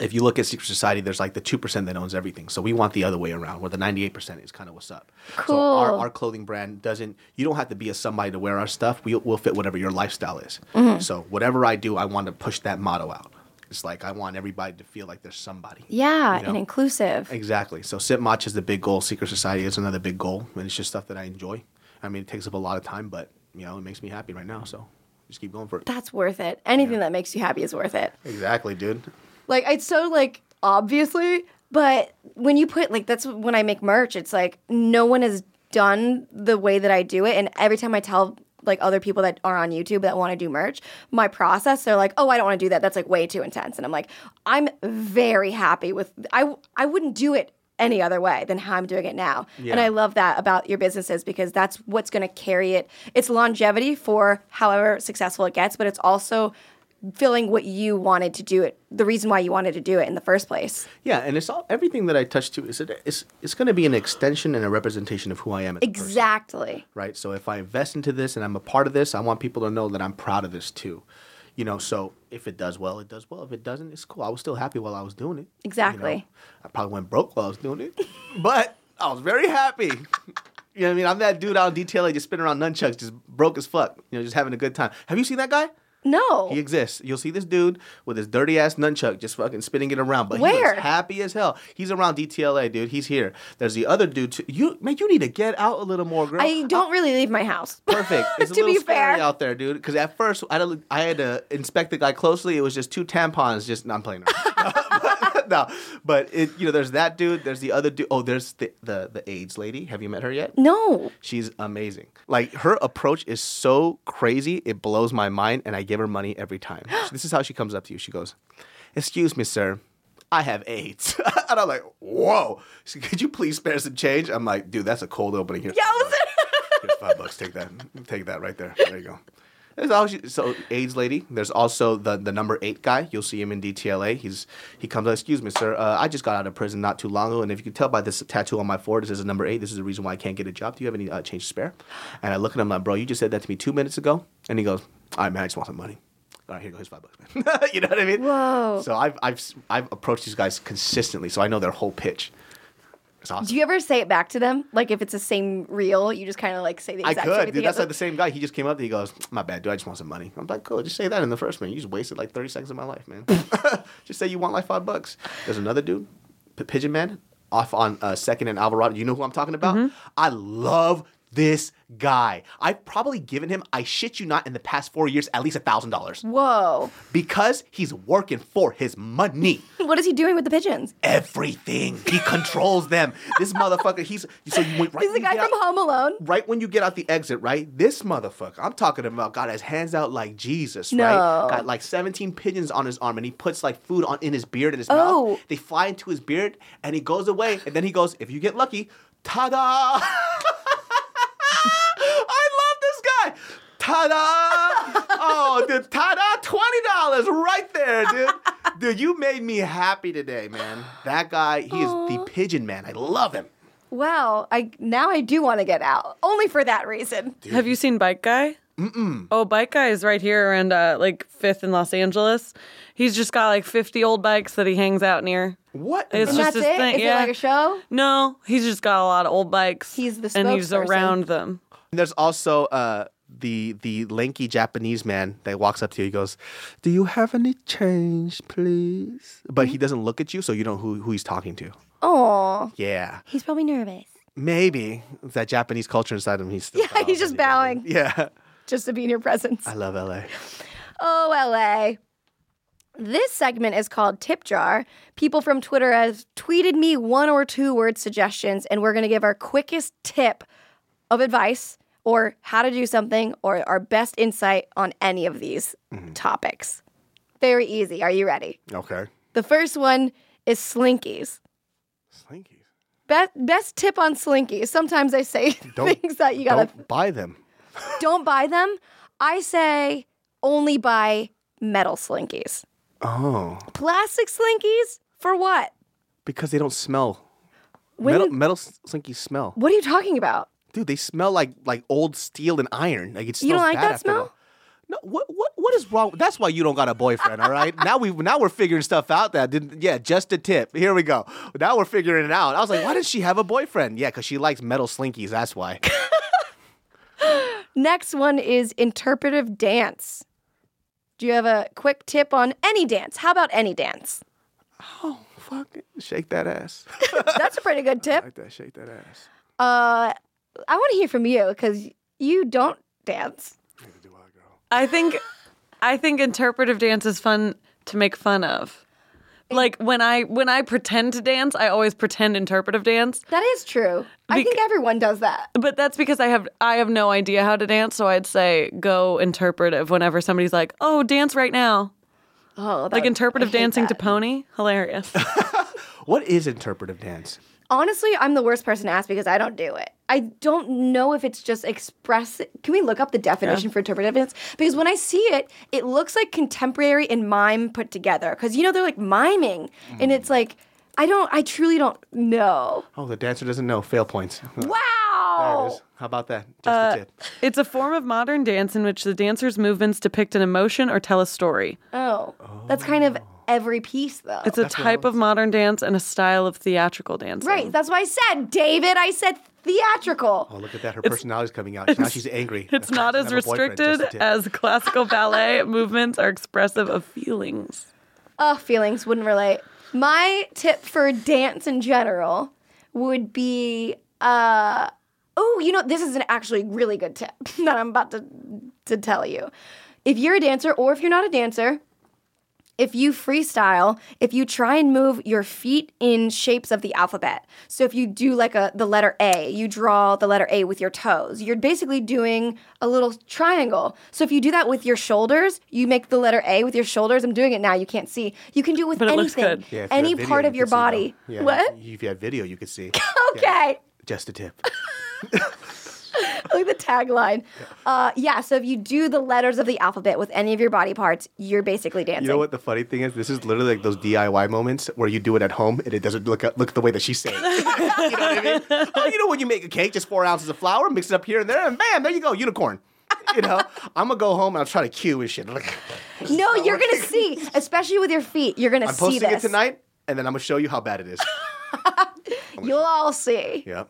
if you look at secret society, there's like the two percent that owns everything. So we want the other way around, where the ninety eight percent is kind of what's up. So our, Cool. our clothing brand doesn't. You don't have to be a somebody to wear our stuff. We will fit whatever your lifestyle is. Mm-hmm. So whatever I do, I want to push that motto out. It's like I want everybody to feel like there's somebody. yeah, you know? and inclusive. Exactly. So Sip Match is the big goal. Secret Society is another big goal, and it's just stuff that I enjoy. I mean, it takes up a lot of time, but you know, it makes me happy right now. So just keep going for it. That's worth it. Anything that makes you happy is worth it. Exactly, dude. Like it's so like obviously, but when you put like that's when I make merch, it's like no one has done the way that I do it, and every time I tell like other people that are on YouTube that want to do merch, my process, they're like, "Oh, I don't want to do that. That's like way too intense." And I'm like, "I'm very happy with I I wouldn't do it any other way than how I'm doing it now." And I love that about your businesses because that's what's going to carry it. It's longevity for however successful it gets, but it's also feeling what you wanted to do it, the reason why you wanted to do it in the first place. Yeah, and it's all everything that I touch to is it, it's it's going to be an extension and a representation of who I am a person, Exactly. right? So if I invest into this and I'm a part of this, I want people to know that I'm proud of this too. You know, so if it does well, it does well. If it doesn't, it's cool. I was still happy while I was doing it. you Exactly. know. I probably went broke while I was doing it, but I was very happy. You know what I mean? I'm that dude out in DTLA, I just spinning around nunchucks, just broke as fuck. You know, just having a good time. Have you seen that guy? No. He exists. You'll see this dude with his dirty ass nunchuck just fucking spinning it around. But he Where? looks happy as hell. He's around DTLA, dude. He's here. There's the other dude too. You man, you need to get out a little more, girl. I don't really leave my house. Perfect. It's a to little be fair. out there, dude. Because at first I had, to, I had to inspect the guy closely. It was just two tampons. Just no, I'm playing. no, but it, you know, there's that dude. There's the other dude. Oh, there's the, the the AIDS lady. Have you met her yet? No. She's amazing. Like her approach is so crazy, it blows my mind, and I give her money every time. this is how she comes up to you. She goes, "Excuse me, sir, I have AIDS," and I'm like, "Whoa!" She, Could you please spare some change? I'm like, "Dude, that's a cold opening here." Yeah, was it? Here's five bucks. Take that. Take that right there. There you go. There's also, so AIDS lady. There's also the the number eight guy. You'll see him in DTLA. He's he comes. up, Excuse me, sir. Uh, I just got out of prison not too long ago, and if you can tell by this tattoo on my forehead, this is a number eight. This is the reason why I can't get a job. Do you have any uh, change to spare? And I look at him like, bro, you just said that to me two minutes ago. And he goes, all right, man, I just want some money. All right, here goes five bucks, man. you know what I mean? Whoa. So I've I've I've approached these guys consistently, so I know their whole pitch. It's awesome. Do you ever say it back to them? Like if it's the same reel, you just kind of like say the I exact same could, thing dude. That's like the same guy. He just came up. He goes, "My bad, dude. I just want some money." I'm like, "Cool. Just say that in the first minute. You just wasted like 30 seconds of my life, man. just say you want like five bucks." There's another dude, P- Pigeon Man, off on uh, Second and Alvarado. You know who I'm talking about? Mm-hmm. I love this guy. I've probably given him, I shit you not, in the past four years, at least a thousand dollars Whoa. because he's working for his money. What is he doing with the pigeons? Everything he controls them. This motherfucker. He's so you went right. He's the guy from out- Home Alone. right when you get out the exit, right? This motherfucker, I'm talking about, got his hands out like Jesus, No. right? Got like 17 pigeons on his arm, and he puts like food on in his beard and his Oh. mouth. They fly into his beard, and he goes away, and then he goes, if you get lucky, ta-da! I Ta-da! Oh, dude, ta-da! Twenty dollars right there, dude. Dude, you made me happy today, man. That guy, he is the pigeon man. I love him. Wow. I now I do want to get out. Only for that reason. Have you seen Bike Guy? Mm-mm. Oh, Bike Guy is right here around uh, like Fifth in Los Angeles. He's just got like 50 old bikes that he hangs out near. What? It's And just that's his it? thing. Is yeah. it like a show? No, he's just got a lot of old bikes. He's the and he's around them. And there's also uh, the the lanky Japanese man that walks up to you. He goes, "Do you have any change, please?" But he doesn't look at you, so you don't know who who he's talking to. Oh, Yeah, he's probably nervous. maybe that Japanese culture inside him. He's still Yeah, he's just bowing Yeah, just to be in your presence. I love LA. Oh, LA. This segment is called Tip Jar. People from Twitter have tweeted me one or two word suggestions, and we're going to give our quickest tip of advice or how to do something or our best insight on any of these mm-hmm. topics. Very easy. Are you ready? Okay, The first one is slinkies. slinkies. Best, best tip on slinkies. Sometimes I say Don't- things that you gotta Don't buy them. don't buy them. I say only buy metal slinkies. Oh, Plastic slinkies? For what? because they don't smell. When- metal metal slinkies smell, What are you talking about? Dude. They smell like like old steel and iron. Like it smells You don't like bad that smell? No, what what what is wrong? That's why you don't got a boyfriend, all right? now we now we're figuring stuff out. That didn't. Yeah, just a tip. Here we go. Now we're figuring it out. I was like, why does she have a boyfriend? Yeah, because she likes metal slinkies. That's why. Next one is interpretive dance. Do you have a quick tip on any dance? How about any dance? Oh, fuck it. Shake that ass. That's a pretty good tip. like that. Shake that ass. Uh, I want to hear from you because you don't dance. Neither do I think I think interpretive dance is fun to make fun of. Like when I when I pretend to dance, I always pretend interpretive dance. That is true. I Bec- think everyone does that. But that's because I have I have no idea how to dance, so I'd say go interpretive whenever somebody's like, "Oh, dance right now." Oh, Like that- interpretive I hate dancing to that. pony. Hilarious. What is interpretive dance? Honestly, I'm the worst person to ask because I don't do it. I don't know if it's just express. Can we look up the definition for interpretive dance? Because when I see it, it looks like contemporary and mime put together. Because you know they're like miming, and it's like I don't. I truly don't know. Oh, the dancer doesn't know. Fail points. There Wow. it is. How about that? Just a uh, tip. it's a form of modern dance in which the dancer's movements depict an emotion or tell a story. Oh, that's kind of oh. every piece though. It's a type of modern dance and a style of theatrical dance. right. That's what I said, David. I said theatrical. Oh, look at that. Her personality's coming out. Now she's angry. It's not as doesn't have a boyfriend, just restricted as classical ballet movements are expressive of feelings. Oh, feelings wouldn't relate. My tip for dance in general would be uh oh, you know, this is an actually really good tip that I'm about to to tell you. If you're a dancer or if you're not a dancer, if you freestyle, if you try and move your feet in shapes of the alphabet. So if you do like a the letter A, you draw the letter A with your toes. You're basically doing a little triangle. So if you do that with your shoulders, you make the letter A with your shoulders. I'm doing it now. You can't see. You can do it with But it looks anything. good. Yeah, any video, part you of your could see, though. body. Yeah, What? If you had video, you could see. Okay. Just a tip. like the tagline. Uh, yeah, so if you do the letters of the alphabet with any of your body parts, you're basically dancing. You know what the funny thing is? This is literally like those DIY moments where you do it at home and it doesn't look look the way that she's saying. you know what I mean? Oh, you know when you make a cake, just four ounces of flour, mix it up here and there, and bam, there you go, unicorn. You know, I'm gonna go home and I'll try to cue and shit. Like, No, you're gonna see, especially with your feet. You're gonna I'm see posting this it tonight, and then I'm gonna show you how bad it is. You'll all see. Yep.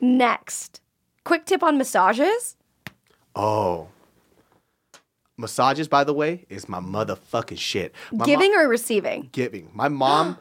Next, quick tip on massages. Oh. Massages, by the way, is my motherfucking shit. My Giving or receiving? giving. My mom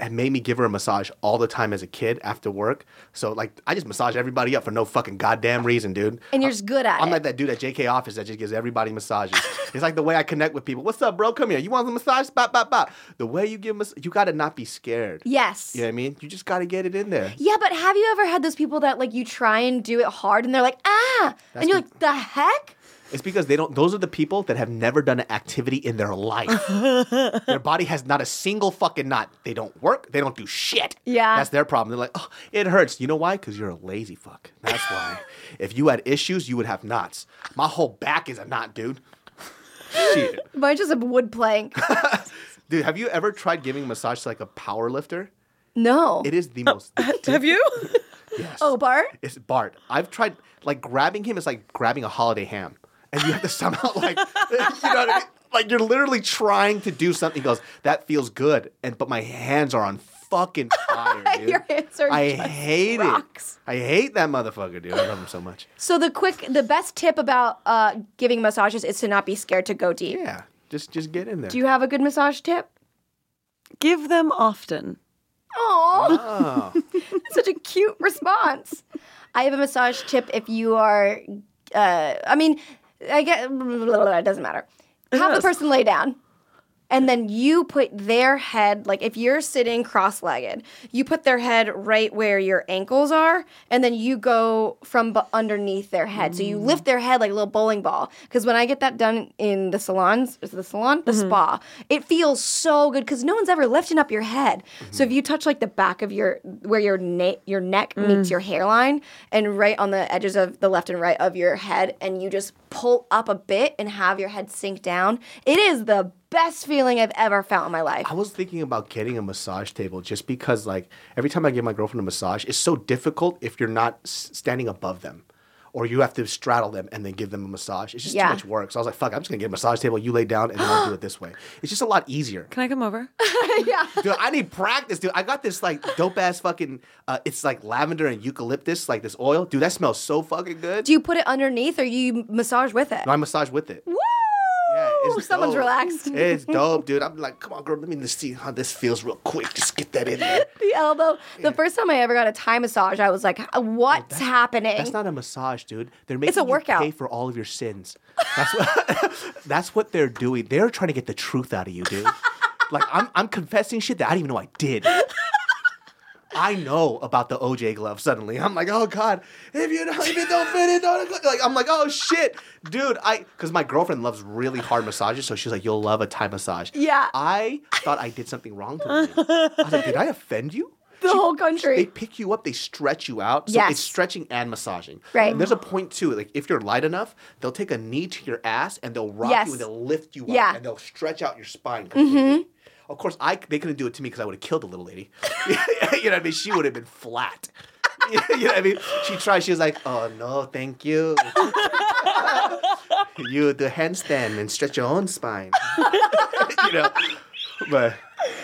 had made me give her a massage all the time as a kid after work. So like I just massage everybody up for no fucking goddamn reason, dude. And you're just good at it. I'm it. like that dude at JK office that just gives everybody massages. it's like the way I connect with people. What's up, bro? Come here. You want a massage? Bop, bop, bop. The way you give mas- you gotta not be scared. Yes. You know what I mean? You just gotta get it in there. Yeah, but have you ever had those people that like you try and do it hard and they're like, ah, and you're like, the heck? It's because they don't. Those are the people that have never done an activity in their life. their body has not a single fucking knot. They don't work. They don't do shit. Yeah. that's their problem. They're like, oh, it hurts. You know why? Because you're a lazy fuck. That's why. if you had issues, you would have knots. My whole back is a knot, dude. Shit, Mine's just a wood plank. dude. Have you ever tried giving a massage to like a power lifter? No. It is the most. Have you? yes. oh, Bart? It's Bart. I've tried like grabbing him is like grabbing a holiday ham, and you have to somehow like you know what I mean? Like you're literally trying to do something. He goes, "That feels good," and but my hands are on fucking fire, dude. Your hands are I just hate rocks. it. I hate that motherfucker, dude. I love him so much. So the quick, the best tip about uh, giving massages is to not be scared to go deep. Yeah, just just get in there. Do you have a good massage tip? Give them often. Oh, oh, such a cute response. I have a massage tip if you are, uh, I mean, I get, it doesn't matter. Have the person lay down. And then you put their head, like if you're sitting cross legged, you put their head right where your ankles are, and then you go from bu- underneath their head. So you mm. lift their head like a little bowling ball. Because when I get that done in the salons, is it the salon? The mm-hmm. spa, it feels so good because no one's ever lifting up your head. Mm-hmm. So if you touch like the back of your, where your, na- your neck meets mm. your hairline, and right on the edges of the left and right of your head, and you just pull up a bit and have your head sink down, it is the best feeling I've ever felt in my life. I was thinking about getting a massage table just because, like, every time I give my girlfriend a massage, it's so difficult if you're not standing above them. Or you have to straddle them and then give them a massage. It's just Yeah. too much work. So I was like, fuck, I'm just gonna get a massage table, you lay down, and then I'll do it this way. It's just a lot easier. Can I come over? Yeah. Dude, I need practice, dude. I got this like dope ass fucking uh, it's like lavender and eucalyptus, like this oil. Dude, that smells so fucking good. Do you put it underneath or you massage with it? No, I massage with it. Woo! Yeah, it's Someone's dope. relaxed. It's dope, dude. I'm like, come on, girl, let me just see how this feels real quick. Just get that in there. the elbow. The first time I ever got a Thai massage, I was like, uh, oh, "What's happening?" That's not a massage, dude. They're making It's a you workout. pay for all of your sins. That's what that's what they're doing. They're trying to get the truth out of you, dude. like I'm I'm confessing shit that I didn't even know I did. I know about the OJ glove suddenly. I'm like, oh god, if you don't, if it don't fit it, don't like. I'm like, oh shit, dude. I because my girlfriend loves really hard massages, so she's like, you'll love a Thai massage. Yeah. I thought I did something wrong to you. I was like, did I offend you? the whole country. They pick you up, they stretch you out. So Yes. it's stretching and massaging. Right. And there's a point too, like if you're light enough, they'll take a knee to your ass and they'll rock Yes. you and they'll lift you Yeah. up and they'll stretch out your spine mm-hmm. completely. Of course, I they couldn't do it to me because I would have killed the little lady. you know what I mean? She would have been flat. you know what I mean? She tried. She was like, "Oh no, thank you. you do handstand and stretch your own spine." you know. but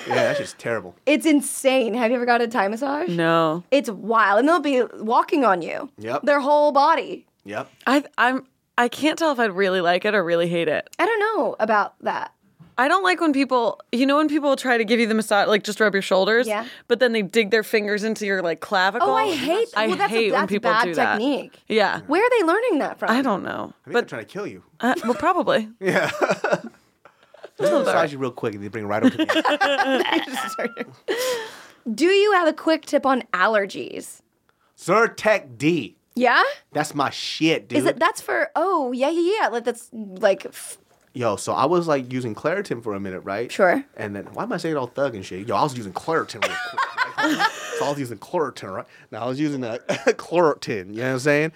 yeah, that's just terrible. It's insane. Have you ever got a Thai massage? No. It's wild, and they'll be walking on you. Yep. Their whole body. Yep. I I'm I can't tell if I'd really like it or really hate it. I don't know about that. I don't like when people, you know, when people try to give you the massage, like just rub your shoulders, Yeah. but then they dig their fingers into your like clavicle. Oh, I hate. I well, that's hate a, when people bad do that. technique. Yeah, Where are they learning that from? I don't know, I think they're but trying to kill you. uh, well, probably. Yeah. Massage you real quick and they bring it right over to the Do you have a quick tip on allergies? Zyrtec D. Yeah. That's my shit, dude. Is it? That's for. Oh yeah, yeah, yeah. Like that's like. f- Yo, so I was like using Claritin for a minute, right? Sure. And then why am I saying all thug and shit? Yo, I was using Claritin real quick. Right? so I was using Claritin, right? Now I was using uh, Claritin. You know what I'm saying?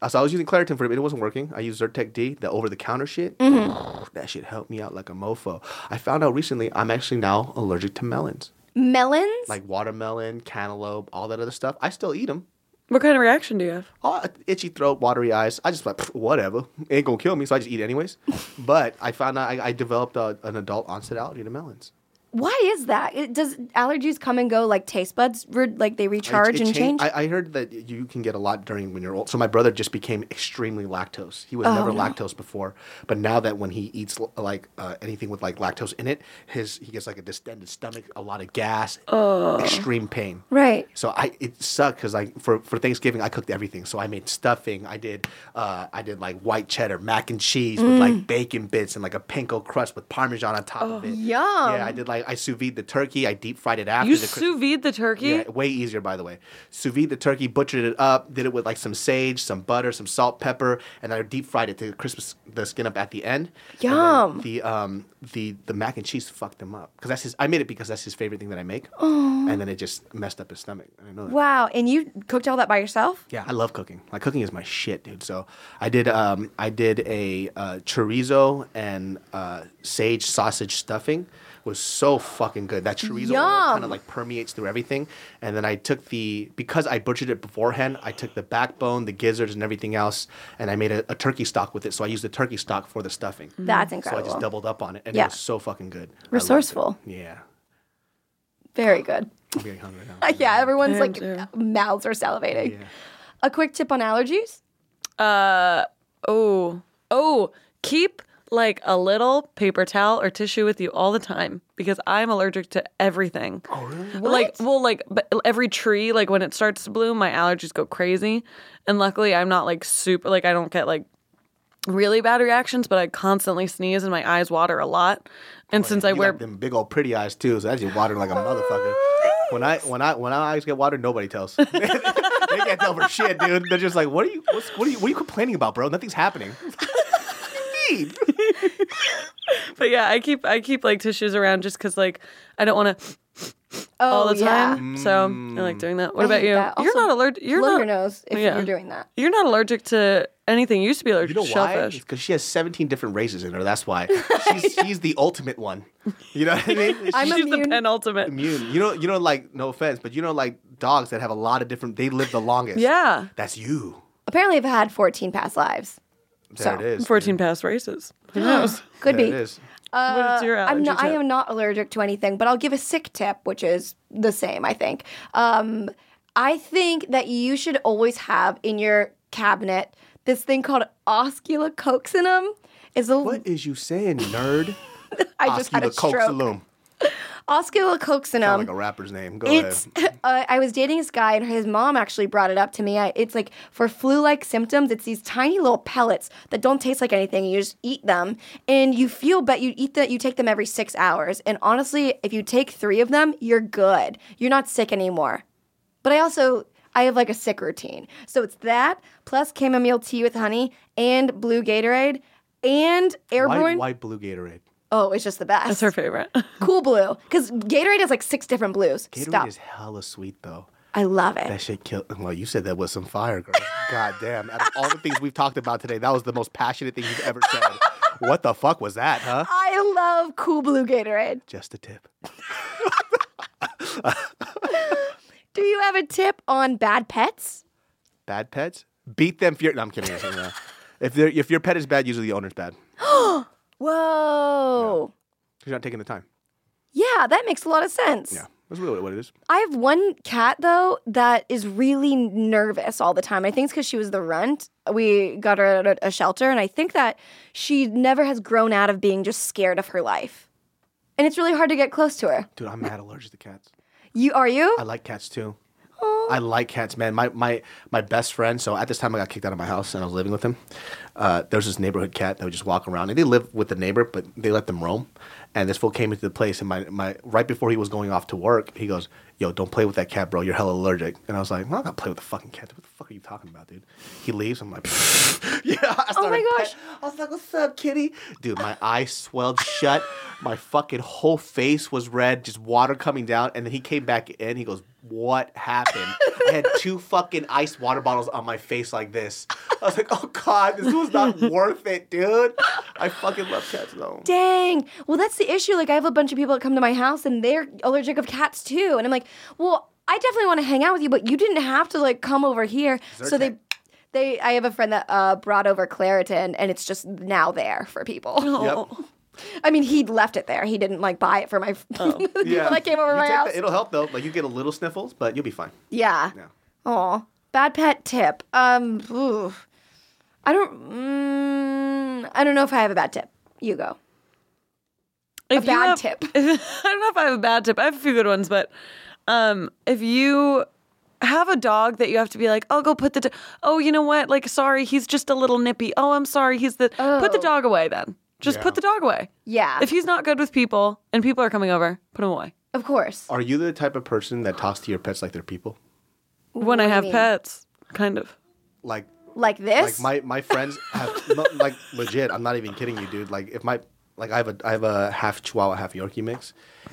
Uh, So I was using Claritin for a bit. It wasn't working. I used Zyrtec D, the over the counter shit. That shit helped me out like a mofo. I found out recently I'm actually now allergic to melons, Melons. like watermelon, cantaloupe, all that other stuff. I still eat them. What kind of reaction do you have? Oh, itchy throat, watery eyes. I just like "Pff, whatever. Ain't gonna kill me, so I just eat anyways. but I found out I, I developed a, an adult onset allergy to melons. Why is that? It, does allergies come and go like taste buds? Re- like they recharge It- it and change? I, I heard that you can get a lot during when you're old. So my brother just became extremely lactose. He was never Oh, no. lactose before, but now that when he eats like uh, anything with like lactose in it, his he gets like a distended stomach, a lot of gas, extreme pain. right. So I it sucked because like for, for Thanksgiving I cooked everything. So I made stuffing. I did uh, I did like white cheddar, mac and cheese with Mm. like bacon bits and like a panko crust with parmesan on top of it. Yum. Yeah, I did like I sous vide the turkey. I deep fried it after. You the Christ- sous vide the turkey? yeah, way easier by the way. Sous vide the turkey, butchered it up, did it with like some sage, some butter, some salt, pepper, and I deep fried it to crisp the skin up at the end. Yum. the um the the mac and cheese fucked him up because that's his. I made it because that's his favorite thing that I make, and then it just messed up his stomach. I know that. Wow. And you cooked all that by yourself? Yeah, I love cooking. Like cooking is my shit, dude. So I did um I did a uh, chorizo and uh, sage sausage stuffing. Was so fucking good. That chorizo kind of like permeates through everything. And then I took the because I butchered it beforehand. I took the backbone, the gizzards, and everything else, and I made a, a turkey stock with it. So I used the turkey stock for the stuffing. That's incredible. So I just doubled up on it, and Yeah. it was so fucking good. I loved it. Resourceful. Yeah. Very good. I'm getting hungry now. yeah, everyone's like too. mouths are salivating. A quick tip on allergies? Uh oh oh keep like a little paper towel or tissue with you all the time because I'm allergic to everything. Oh really? Like well like but every tree like when it starts to bloom my allergies go crazy and luckily I'm not like super like I don't get like really bad reactions but I constantly sneeze and my eyes water a lot. And oh, since I wear them big old pretty eyes too, so that's just watering like a motherfucker. When I when I when our eyes get watered, nobody tells. they can't tell for shit, dude. They're just like, what are you what's, what are you what are you complaining about, bro? Nothing's happening. What do you mean? but yeah, I keep I keep like tissues around just cuz like I don't want to Oh, all the yeah. time. So I mm. like doing that. What I about you? that. You're Also, not allergic. You're Blow not. your nose if Yeah. you're doing that. You're not allergic to anything. You used to be allergic You allergic know to why? shellfish. Because she has 17 different races in her. That's why. She's she's the ultimate one. You know what I mean? I'm She's She's the penultimate. immune. You know, you know, like no offense, but you know, like dogs that have a lot of different. They live the longest. Yeah. That's you. Apparently, I've had 14 past lives. There So, it is. 14 past races. Who knows? Could There be. it is. What's your allergy I'm not, I am not allergic to anything, but I'll give a sick tip, which is the same, I think. Um, I think that you should always have in your cabinet this thing called Oscillococcinum. Is a What is you saying, nerd? I just had a stroke. Oscillococcinum. Oscillococcinum. Sound like a rapper's name. Go It's. ahead. Uh, I was dating this guy, and his mom actually brought it up to me. I, it's like for flu-like symptoms. It's these tiny little pellets that don't taste like anything. You just eat them, and you feel better. You eat that. You take them every six hours, and honestly, if you take three of them, you're good. You're not sick anymore. But I also I have like a sick routine. So it's that plus chamomile tea with honey and blue Gatorade and airborne. White, white blue Gatorade. Oh, it's just the best. That's her favorite. cool blue because Gatorade has like six different blues. Gatorade Stop. is hella sweet though. I love it. That shit killed. Well, you said that with some fire, girl. God damn. Out of all the things we've talked about today, that was the most passionate thing you've ever said. what the fuck was that, huh? I love cool blue Gatorade. Just a tip. Do you have a tip on bad pets? Bad pets? Beat them. Fear. No, I'm kidding. I'm kidding, no. If if your pet is bad, usually the owner's bad. Whoa. You're not taking the time. Yeah, that makes a lot of sense. Yeah, that's really what it is. I have one cat though that is really nervous all the time. I think it's because she was the runt. We got her at a, a shelter, and I think that she never has grown out of being just scared of her life. And it's really hard to get close to her. Dude, I'm mad allergic to cats. You are you? I like cats too. I like cats, man. My my my best friend. So at this time, I got kicked out of my house and I was living with him. Uh, there was this neighborhood cat that would just walk around. And they live with the neighbor, but they let them roam. And this fool came into the place, and my, my right before he was going off to work, he goes, "Yo, don't play with that cat, bro. You're hella allergic." And I was like, "I'm not gonna play with the fucking cat. What the fuck are you talking about, dude?" He leaves. I'm like, "Yeah." I Oh my gosh. pet- I was like, "What's up, kitty?" Dude, my eyes swelled shut. My fucking whole face was red, just water coming down. And then he came back in. He goes, "What happened?" I had two fucking ice water bottles on my face like this. I was like, "Oh God, this was not worth it, dude." I fucking love cats though. Dang. Well, that's the issue. Like, I have a bunch of people that come to my house and they're allergic of cats too. And I'm like, well, I definitely want to hang out with you, but you didn't have to like come over here. So they, they, I have a friend that uh, brought over Claritin, and it's just now there for people. Yep. I mean, he left it there. He didn't like buy it for my Oh. people that came over You my house. that- it'll help though. Like you get a little sniffles, but you'll be fine. yeah. Yeah. Oh, bad pet tip. Um, ooh. I don't. Mm, I don't know if I have a bad tip. You go. If you bad have- tip. I don't know if I have a bad tip. I have a few good ones, but um, if you have a dog that you have to be like, oh, go put the, do- oh, you know what? Like, sorry, he's just a little nippy. Oh, I'm sorry, he's the, put the Oh. dog away then. Just put the dog away. Yeah. If he's not good with people and people are coming over, put him away. of course. Are you the type of person that talks to your pets like they're people? When I do you have mean? pets, kind of. Like Like this. like my my friends have no, like legit. I'm not even kidding you, dude. Like if my like I have a I have a half Chihuahua, half Yorkie mix,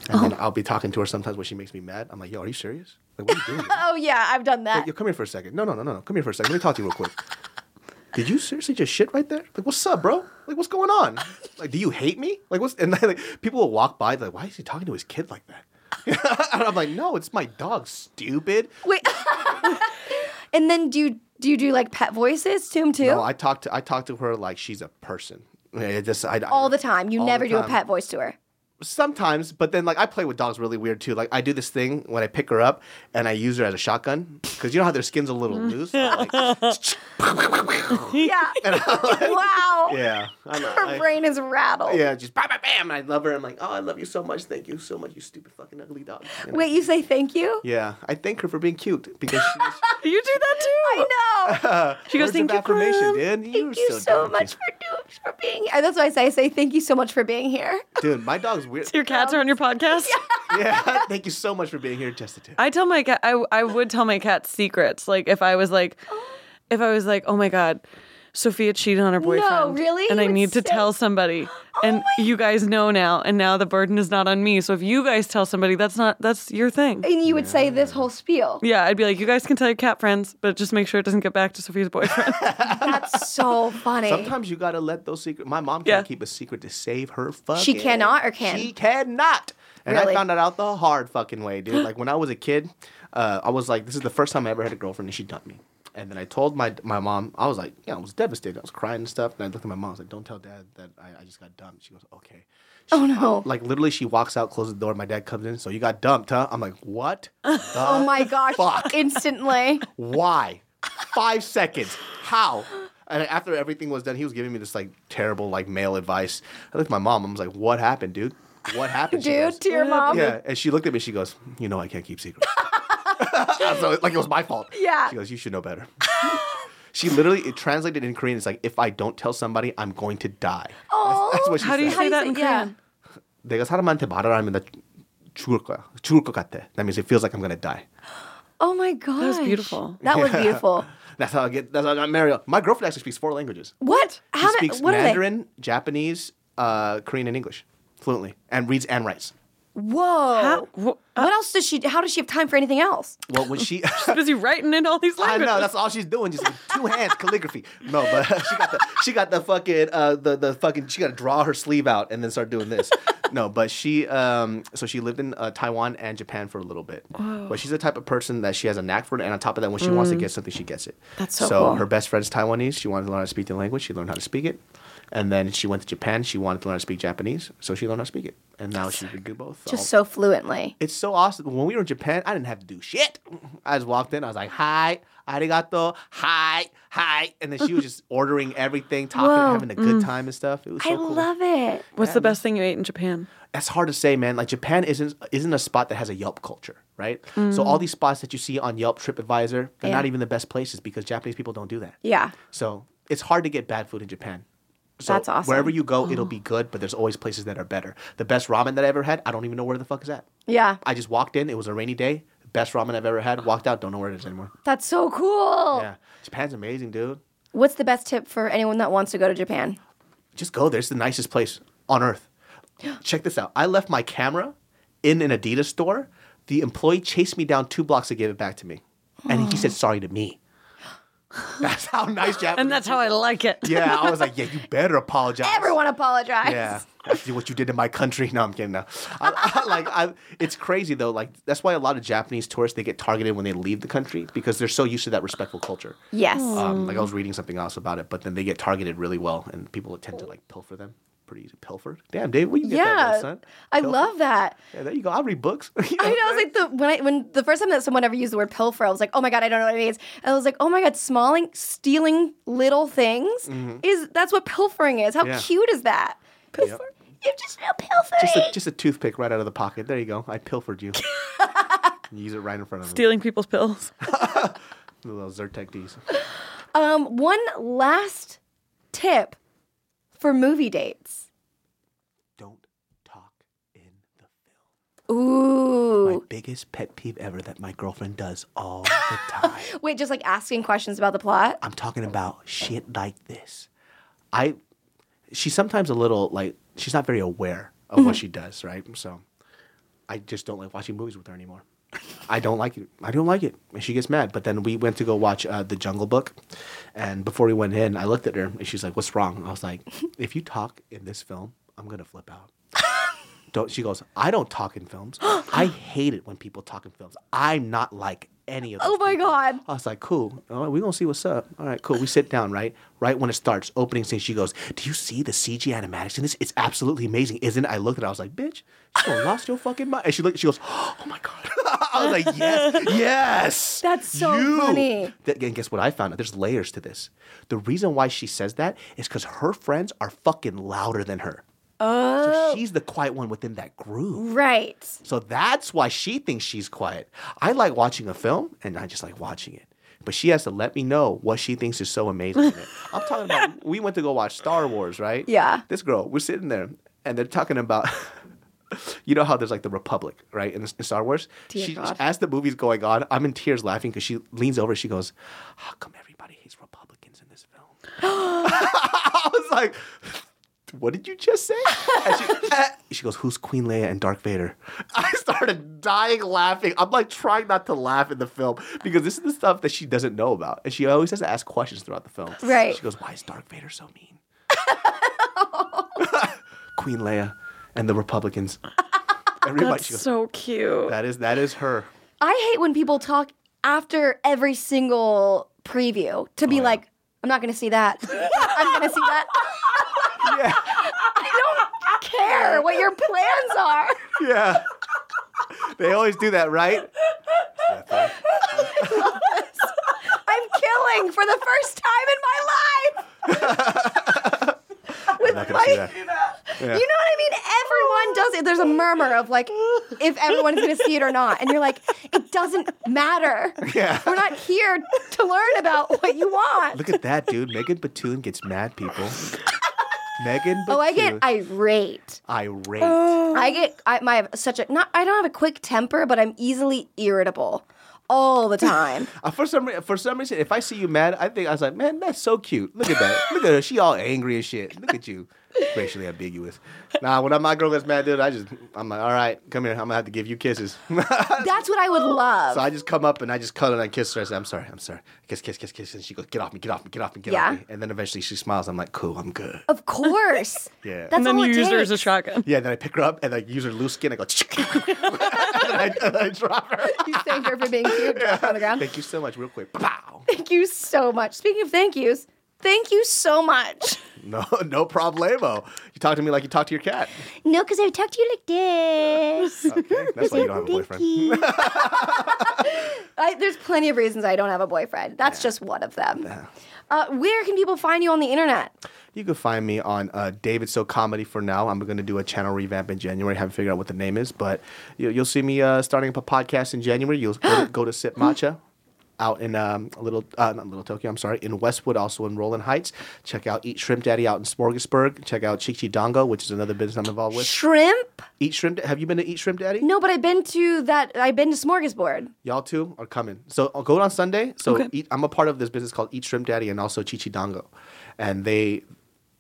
and Oh. then uh-huh. I'll be talking to her sometimes when she makes me mad. I'm like, yo, are you serious? Like, what are you doing? oh yeah, I've done that. Yo, come here for a second. No, no, no, no, no. Come here for a second. Let me talk to you real quick. Did you seriously just shit right there? Like, what's up, bro? Like, what's going on? Like, do you hate me? Like, what's and like people will walk by, like, why is he talking to his kid like that? and I'm like, no, it's my dog, stupid. Wait. and then do you do you do like pet voices to him too? No, I talk to I talk to her like she's a person. It just I, I- All the time. You never the do a time. pet voice to her. Sometimes, but then like I play with dogs really weird too. Like I do this thing when I pick her up and I use her as a shotgun because you know how their skin's a little mm. loose. I'm like, Yeah. wow. yeah, I know. Her I- brain is rattled. Yeah, just bam, bam, bam. And I love her. I'm like, oh, I love you so much. Thank you so much, you stupid fucking ugly dog. You know? Wait, you say thank you? Yeah, I thank her for being cute because she's You do that too. I know. She goes, thank of you, affirmation, Graham. dude. Thank You're you so much for doing for being here. That's why I say I say thank you so much for being here. dude. My dog's weird. Your cats are on your podcast? yeah, thank you so much for being here, just a. I tell my cat I I would tell my cat secrets. Like if I was like oh. if I was like, "Oh my god, Sophia cheated on her boyfriend." No, really? And You I need to say- Oh tell somebody. and you guys know now, and now the burden is not on me. So if you guys tell somebody, that's not that's your thing. And you would say this whole spiel. Yeah, I'd be like, "You guys can tell your cat friends, but just make sure it doesn't get back to Sophia's boyfriend." That's so funny. Sometimes you gotta let those secrets. My mom can't keep a secret to save her fucking. She cannot or can? She cannot. And Really? I found that out the hard fucking way, dude. Like when I was a kid, uh, I was like, this is the first time I ever had a girlfriend, and she dumped me. And then I told my my mom, I was like, yeah, I was devastated. I was crying and stuff. And I looked at my mom. I was like, don't tell dad that I, I just got dumped. She goes, okay. Oh no. Like literally, she walks out, closes the door. My dad comes in. So you got dumped, huh? I'm like, what? Oh my gosh. Fuck. Instantly. Why? Five seconds. How? And after everything was done, he was giving me this like terrible like male advice. I looked at my mom. I was like, "What happened, dude? What happened?" She Dude, goes, to your mom. yeah, and she looked at me. She goes, "You know, I can't keep secrets." so like it was my fault. Yeah. She goes, "You should know better." she literally it translated in Korean. It's like, "If I don't tell somebody, I'm going to die." Oh. That's, that's what she How do you said. say that in yeah. Korean? 내가 사람한테 말을 하면 나 죽을 거야. 죽을 것 같아. That means it feels like I'm gonna die. Oh my gosh. was beautiful. That was beautiful. That's how I get. That's how I got married. My girlfriend actually speaks four languages. What? She How ma- speaks what are they? Mandarin, Japanese, uh, Korean, and English fluently, and reads and writes. Whoa. How- wh- what else does she how does she have time for anything else? Well, when she she's Busy writing in all these I know that's all she's doing, just with two hands, calligraphy. No, but she got the she got the fucking uh, the the fucking she got to draw her sleeve out and then start doing this. no, but she um so she lived in uh, Taiwan and Japan for a little bit. But she's the type of person that she has a knack for it, and on top of that, when she wants to get something, she gets it. That's so cool. her best friend's Taiwanese. She wanted to learn how to speak the language. She learned how to speak it. And then she went to Japan. She wanted to learn how to speak Japanese, so she learned how to speak it, and now she can do both. Just so fluently. it's so awesome. When we were in Japan, I didn't have to do shit. I just walked in. I was like, "Hi, arigato, hi, hi," and then she was just ordering everything, talking, Whoa. having a good time and stuff. It was so I cool. love it. What's the best thing you ate in Japan? That's hard to say, man. Like Japan isn't isn't a spot that has a Yelp culture, right? So all these spots that you see on Yelp, TripAdvisor, they're Mm. Yeah. not even the best places because Japanese people don't do that. Yeah. So it's hard to get bad food in Japan. So That's awesome. Wherever you go, it'll be good, but there's always places that are better. The best ramen that I ever had, I don't even know where the fuck is at. Yeah. I just walked in. It was a rainy day. Best ramen I've ever had. Walked out. Don't know where it is anymore. That's so cool. Yeah, Japan's amazing, dude. What's the best tip for anyone that wants to go to Japan? Just go there. It's the nicest place on earth. Check this out. I left my camera in an Adidas store. The employee chased me down two blocks to give it back to me, and he said sorry to me. That's how nice Japanese. And that's how I like it. Yeah, I was like, yeah, you better apologize. Everyone apologize. Yeah, after what you did in my country. No, I'm kidding. No, I, I, like I, it's crazy though. Like that's why a lot of Japanese tourists they get targeted when they leave the country because they're so used to that respectful culture. Yes. Um, like I was reading something else about it, but then they get targeted really well, and people tend to like pilfer them. Pretty easy, pilfer. Damn, Dave, where you get that, yeah. from, son? I love that. Yeah, there you go. I'll read books. You I know. what I was like the when I when the first time that someone ever used the word pilfer, I was like, oh my god, I don't know what it means. And I was like, oh my god, smalling, stealing little things is that's what pilfering is. How Mm-hmm. Yeah. cute is that? Pilfer. You just know pilfering. Just a, just a toothpick right out of the pocket. There you go. I pilfered you. Use it right in front of me. Stealing people's pills. The little Zyrtec Ds. um, one last tip for movie dates. Don't talk in the film. Ooh. My biggest pet peeve ever that my girlfriend does all the time. Wait, just like asking questions about the plot. I'm talking about shit like this. I, she's sometimes a little like she's not very aware of what mm-hmm. she does, right? So, I just don't like watching movies with her anymore. I don't like it. I don't like it, and she gets mad. But then we went to go watch uh, the Jungle Book, and before we went in, I looked at her and she's like, "What's wrong?" I was like, "If you talk in this film, I'm gonna flip out." don't she goes, "I don't talk in films. I hate it when people talk in films. I'm not like any of." Those Oh my people." God. I was like, cool. All right, we're gonna see what's up. All right, cool. We sit down, right? Right when it starts, opening scene, she goes, Do you see the CG animatics in this? It's absolutely amazing, isn't it? I looked at it, I was like, bitch, you lost your fucking mind. And she looked, she goes, Oh my god. I was like, Yes, yes. That's so you." funny. And guess what I found out? There's layers to this. The reason why she says that is because her friends are fucking louder than her. Oh. So she's the quiet one within that group. Right. So that's why she thinks she's quiet. I like watching a film and I just like watching it. But she has to let me know what she thinks is so amazing in it. I'm talking about we went to go watch Star Wars, right? Yeah. This girl, we're sitting there and they're talking about you know how there's like the Republic, right? In, in Star Wars. Dear she, God. as the movie's going on, I'm in tears laughing because she leans over, she goes, How come everybody hates Republicans in this film? I was like, what did you just say? And she, eh, she goes, who's Queen Leia and Darth Vader? I started dying laughing. I'm like trying not to laugh in the film because this is the stuff that she doesn't know about. And she always has to ask questions throughout the film. Right. She goes, why is Darth Vader so mean? Queen Leia and the Republicans. Everybody, That's goes, so cute. that is that is her. I hate when people talk after every single preview to Oh, be like, I'm not going to see that. I'm going to see that. Yeah. I don't care what your plans are. Yeah. They always do that, right? I'm killing for the first time in my life. I'm not gonna see that. You know what I mean? Everyone does it. There's a murmur of like, if everyone's going to see it or not. And you're like, it doesn't matter. Yeah. We're not here to learn about what you want. Look at that, dude. Megan Batoon gets mad, people. Megan Batoon. oh, I get irate. irate. I get I my such a not I don't have a quick temper, but I'm easily irritable all the time. Uh, for some for some reason, if I see you mad, I think I was like, man, that's so cute. Look at that. Look at her. She all angry and shit. Look at you. Racially ambiguous. Nah, when my girl gets mad, dude, I just I'm like, all right, come here. I'm gonna have to give you kisses. That's what I would love. So I just come up and I just cuddle and I kiss her. I say, I'm sorry, I'm sorry. Kiss, kiss, kiss, kiss. And she goes, get off me, get off me, get off me, get Yeah. off me. And then eventually she smiles. I'm like, cool, I'm good. of course. Yeah. That's and then all you it use her as a shotgun. Yeah, then I pick her up and I use her loose skin. I go, and, I, and I drop her. You thank her for being cute. Drop her on the ground. Thank you so much, real quick. Pow. Thank you so much. Speaking of thank yous, Thank you so much. No, no problemo. You talk to me like you talk to your cat. No, because I would talk to you like this. Okay, that's why you don't have a boyfriend. I, there's plenty of reasons I don't have a boyfriend. That's just one of them. Uh, where can people find you on the internet? You can find me on uh, David So Comedy for now. I'm going to do a channel revamp in January. I haven't figured out what the name is, but you, you'll see me uh, starting up a podcast in January. You'll go to, go to Sip Matcha out in um, a little, uh, not Little Tokyo, I'm sorry, in Westwood, also in Rowland Heights. Check out Eat Shrimp Daddy out in Smorgasburg. Check out Chichi Dongo, which is another business I'm involved with. Shrimp? Eat Shrimp. Daddy have you been to Eat Shrimp Daddy? No, but I've been to that. I've been to Smorgasbord. Y'all two are coming. So I'll go on Sunday. So eat, I'm a part of this business called Eat Shrimp Daddy and also Chichi Dongo. And they,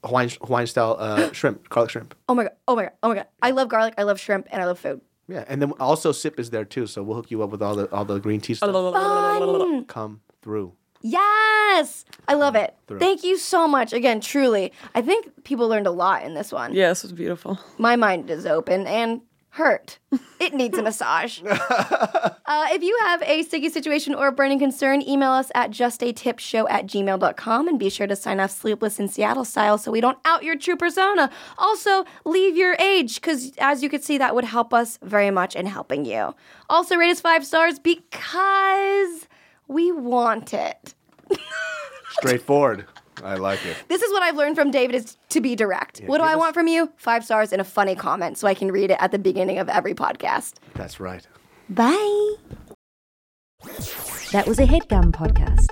Hawaiian, Hawaiian style uh, shrimp, garlic shrimp. Oh my god! Oh my god! Oh my god! I love garlic. I love shrimp, and I love food. Yeah, and then also Sip is there too, so we'll hook you up with all the all the green tea stuff. Fun. Come through. Yes, I love it. Through. Thank you so much again. Truly, I think people learned a lot in this one. Yes, it was beautiful. My mind is open and hurt. It needs a massage. uh, if you have a sticky situation or a burning concern, email us at justatipshow at gmail.com and be sure to sign off Sleepless in Seattle style so we don't out your true persona. Also, leave your age because, as you can see, that would help us very much in helping you. Also, rate us five stars because we want it. Straightforward. I like it. This is what I've learned from David is to be direct. what do I us- want from you? Five stars and a funny comment so I can read it at the beginning of every podcast. That's right. Bye. That was a headgum podcast.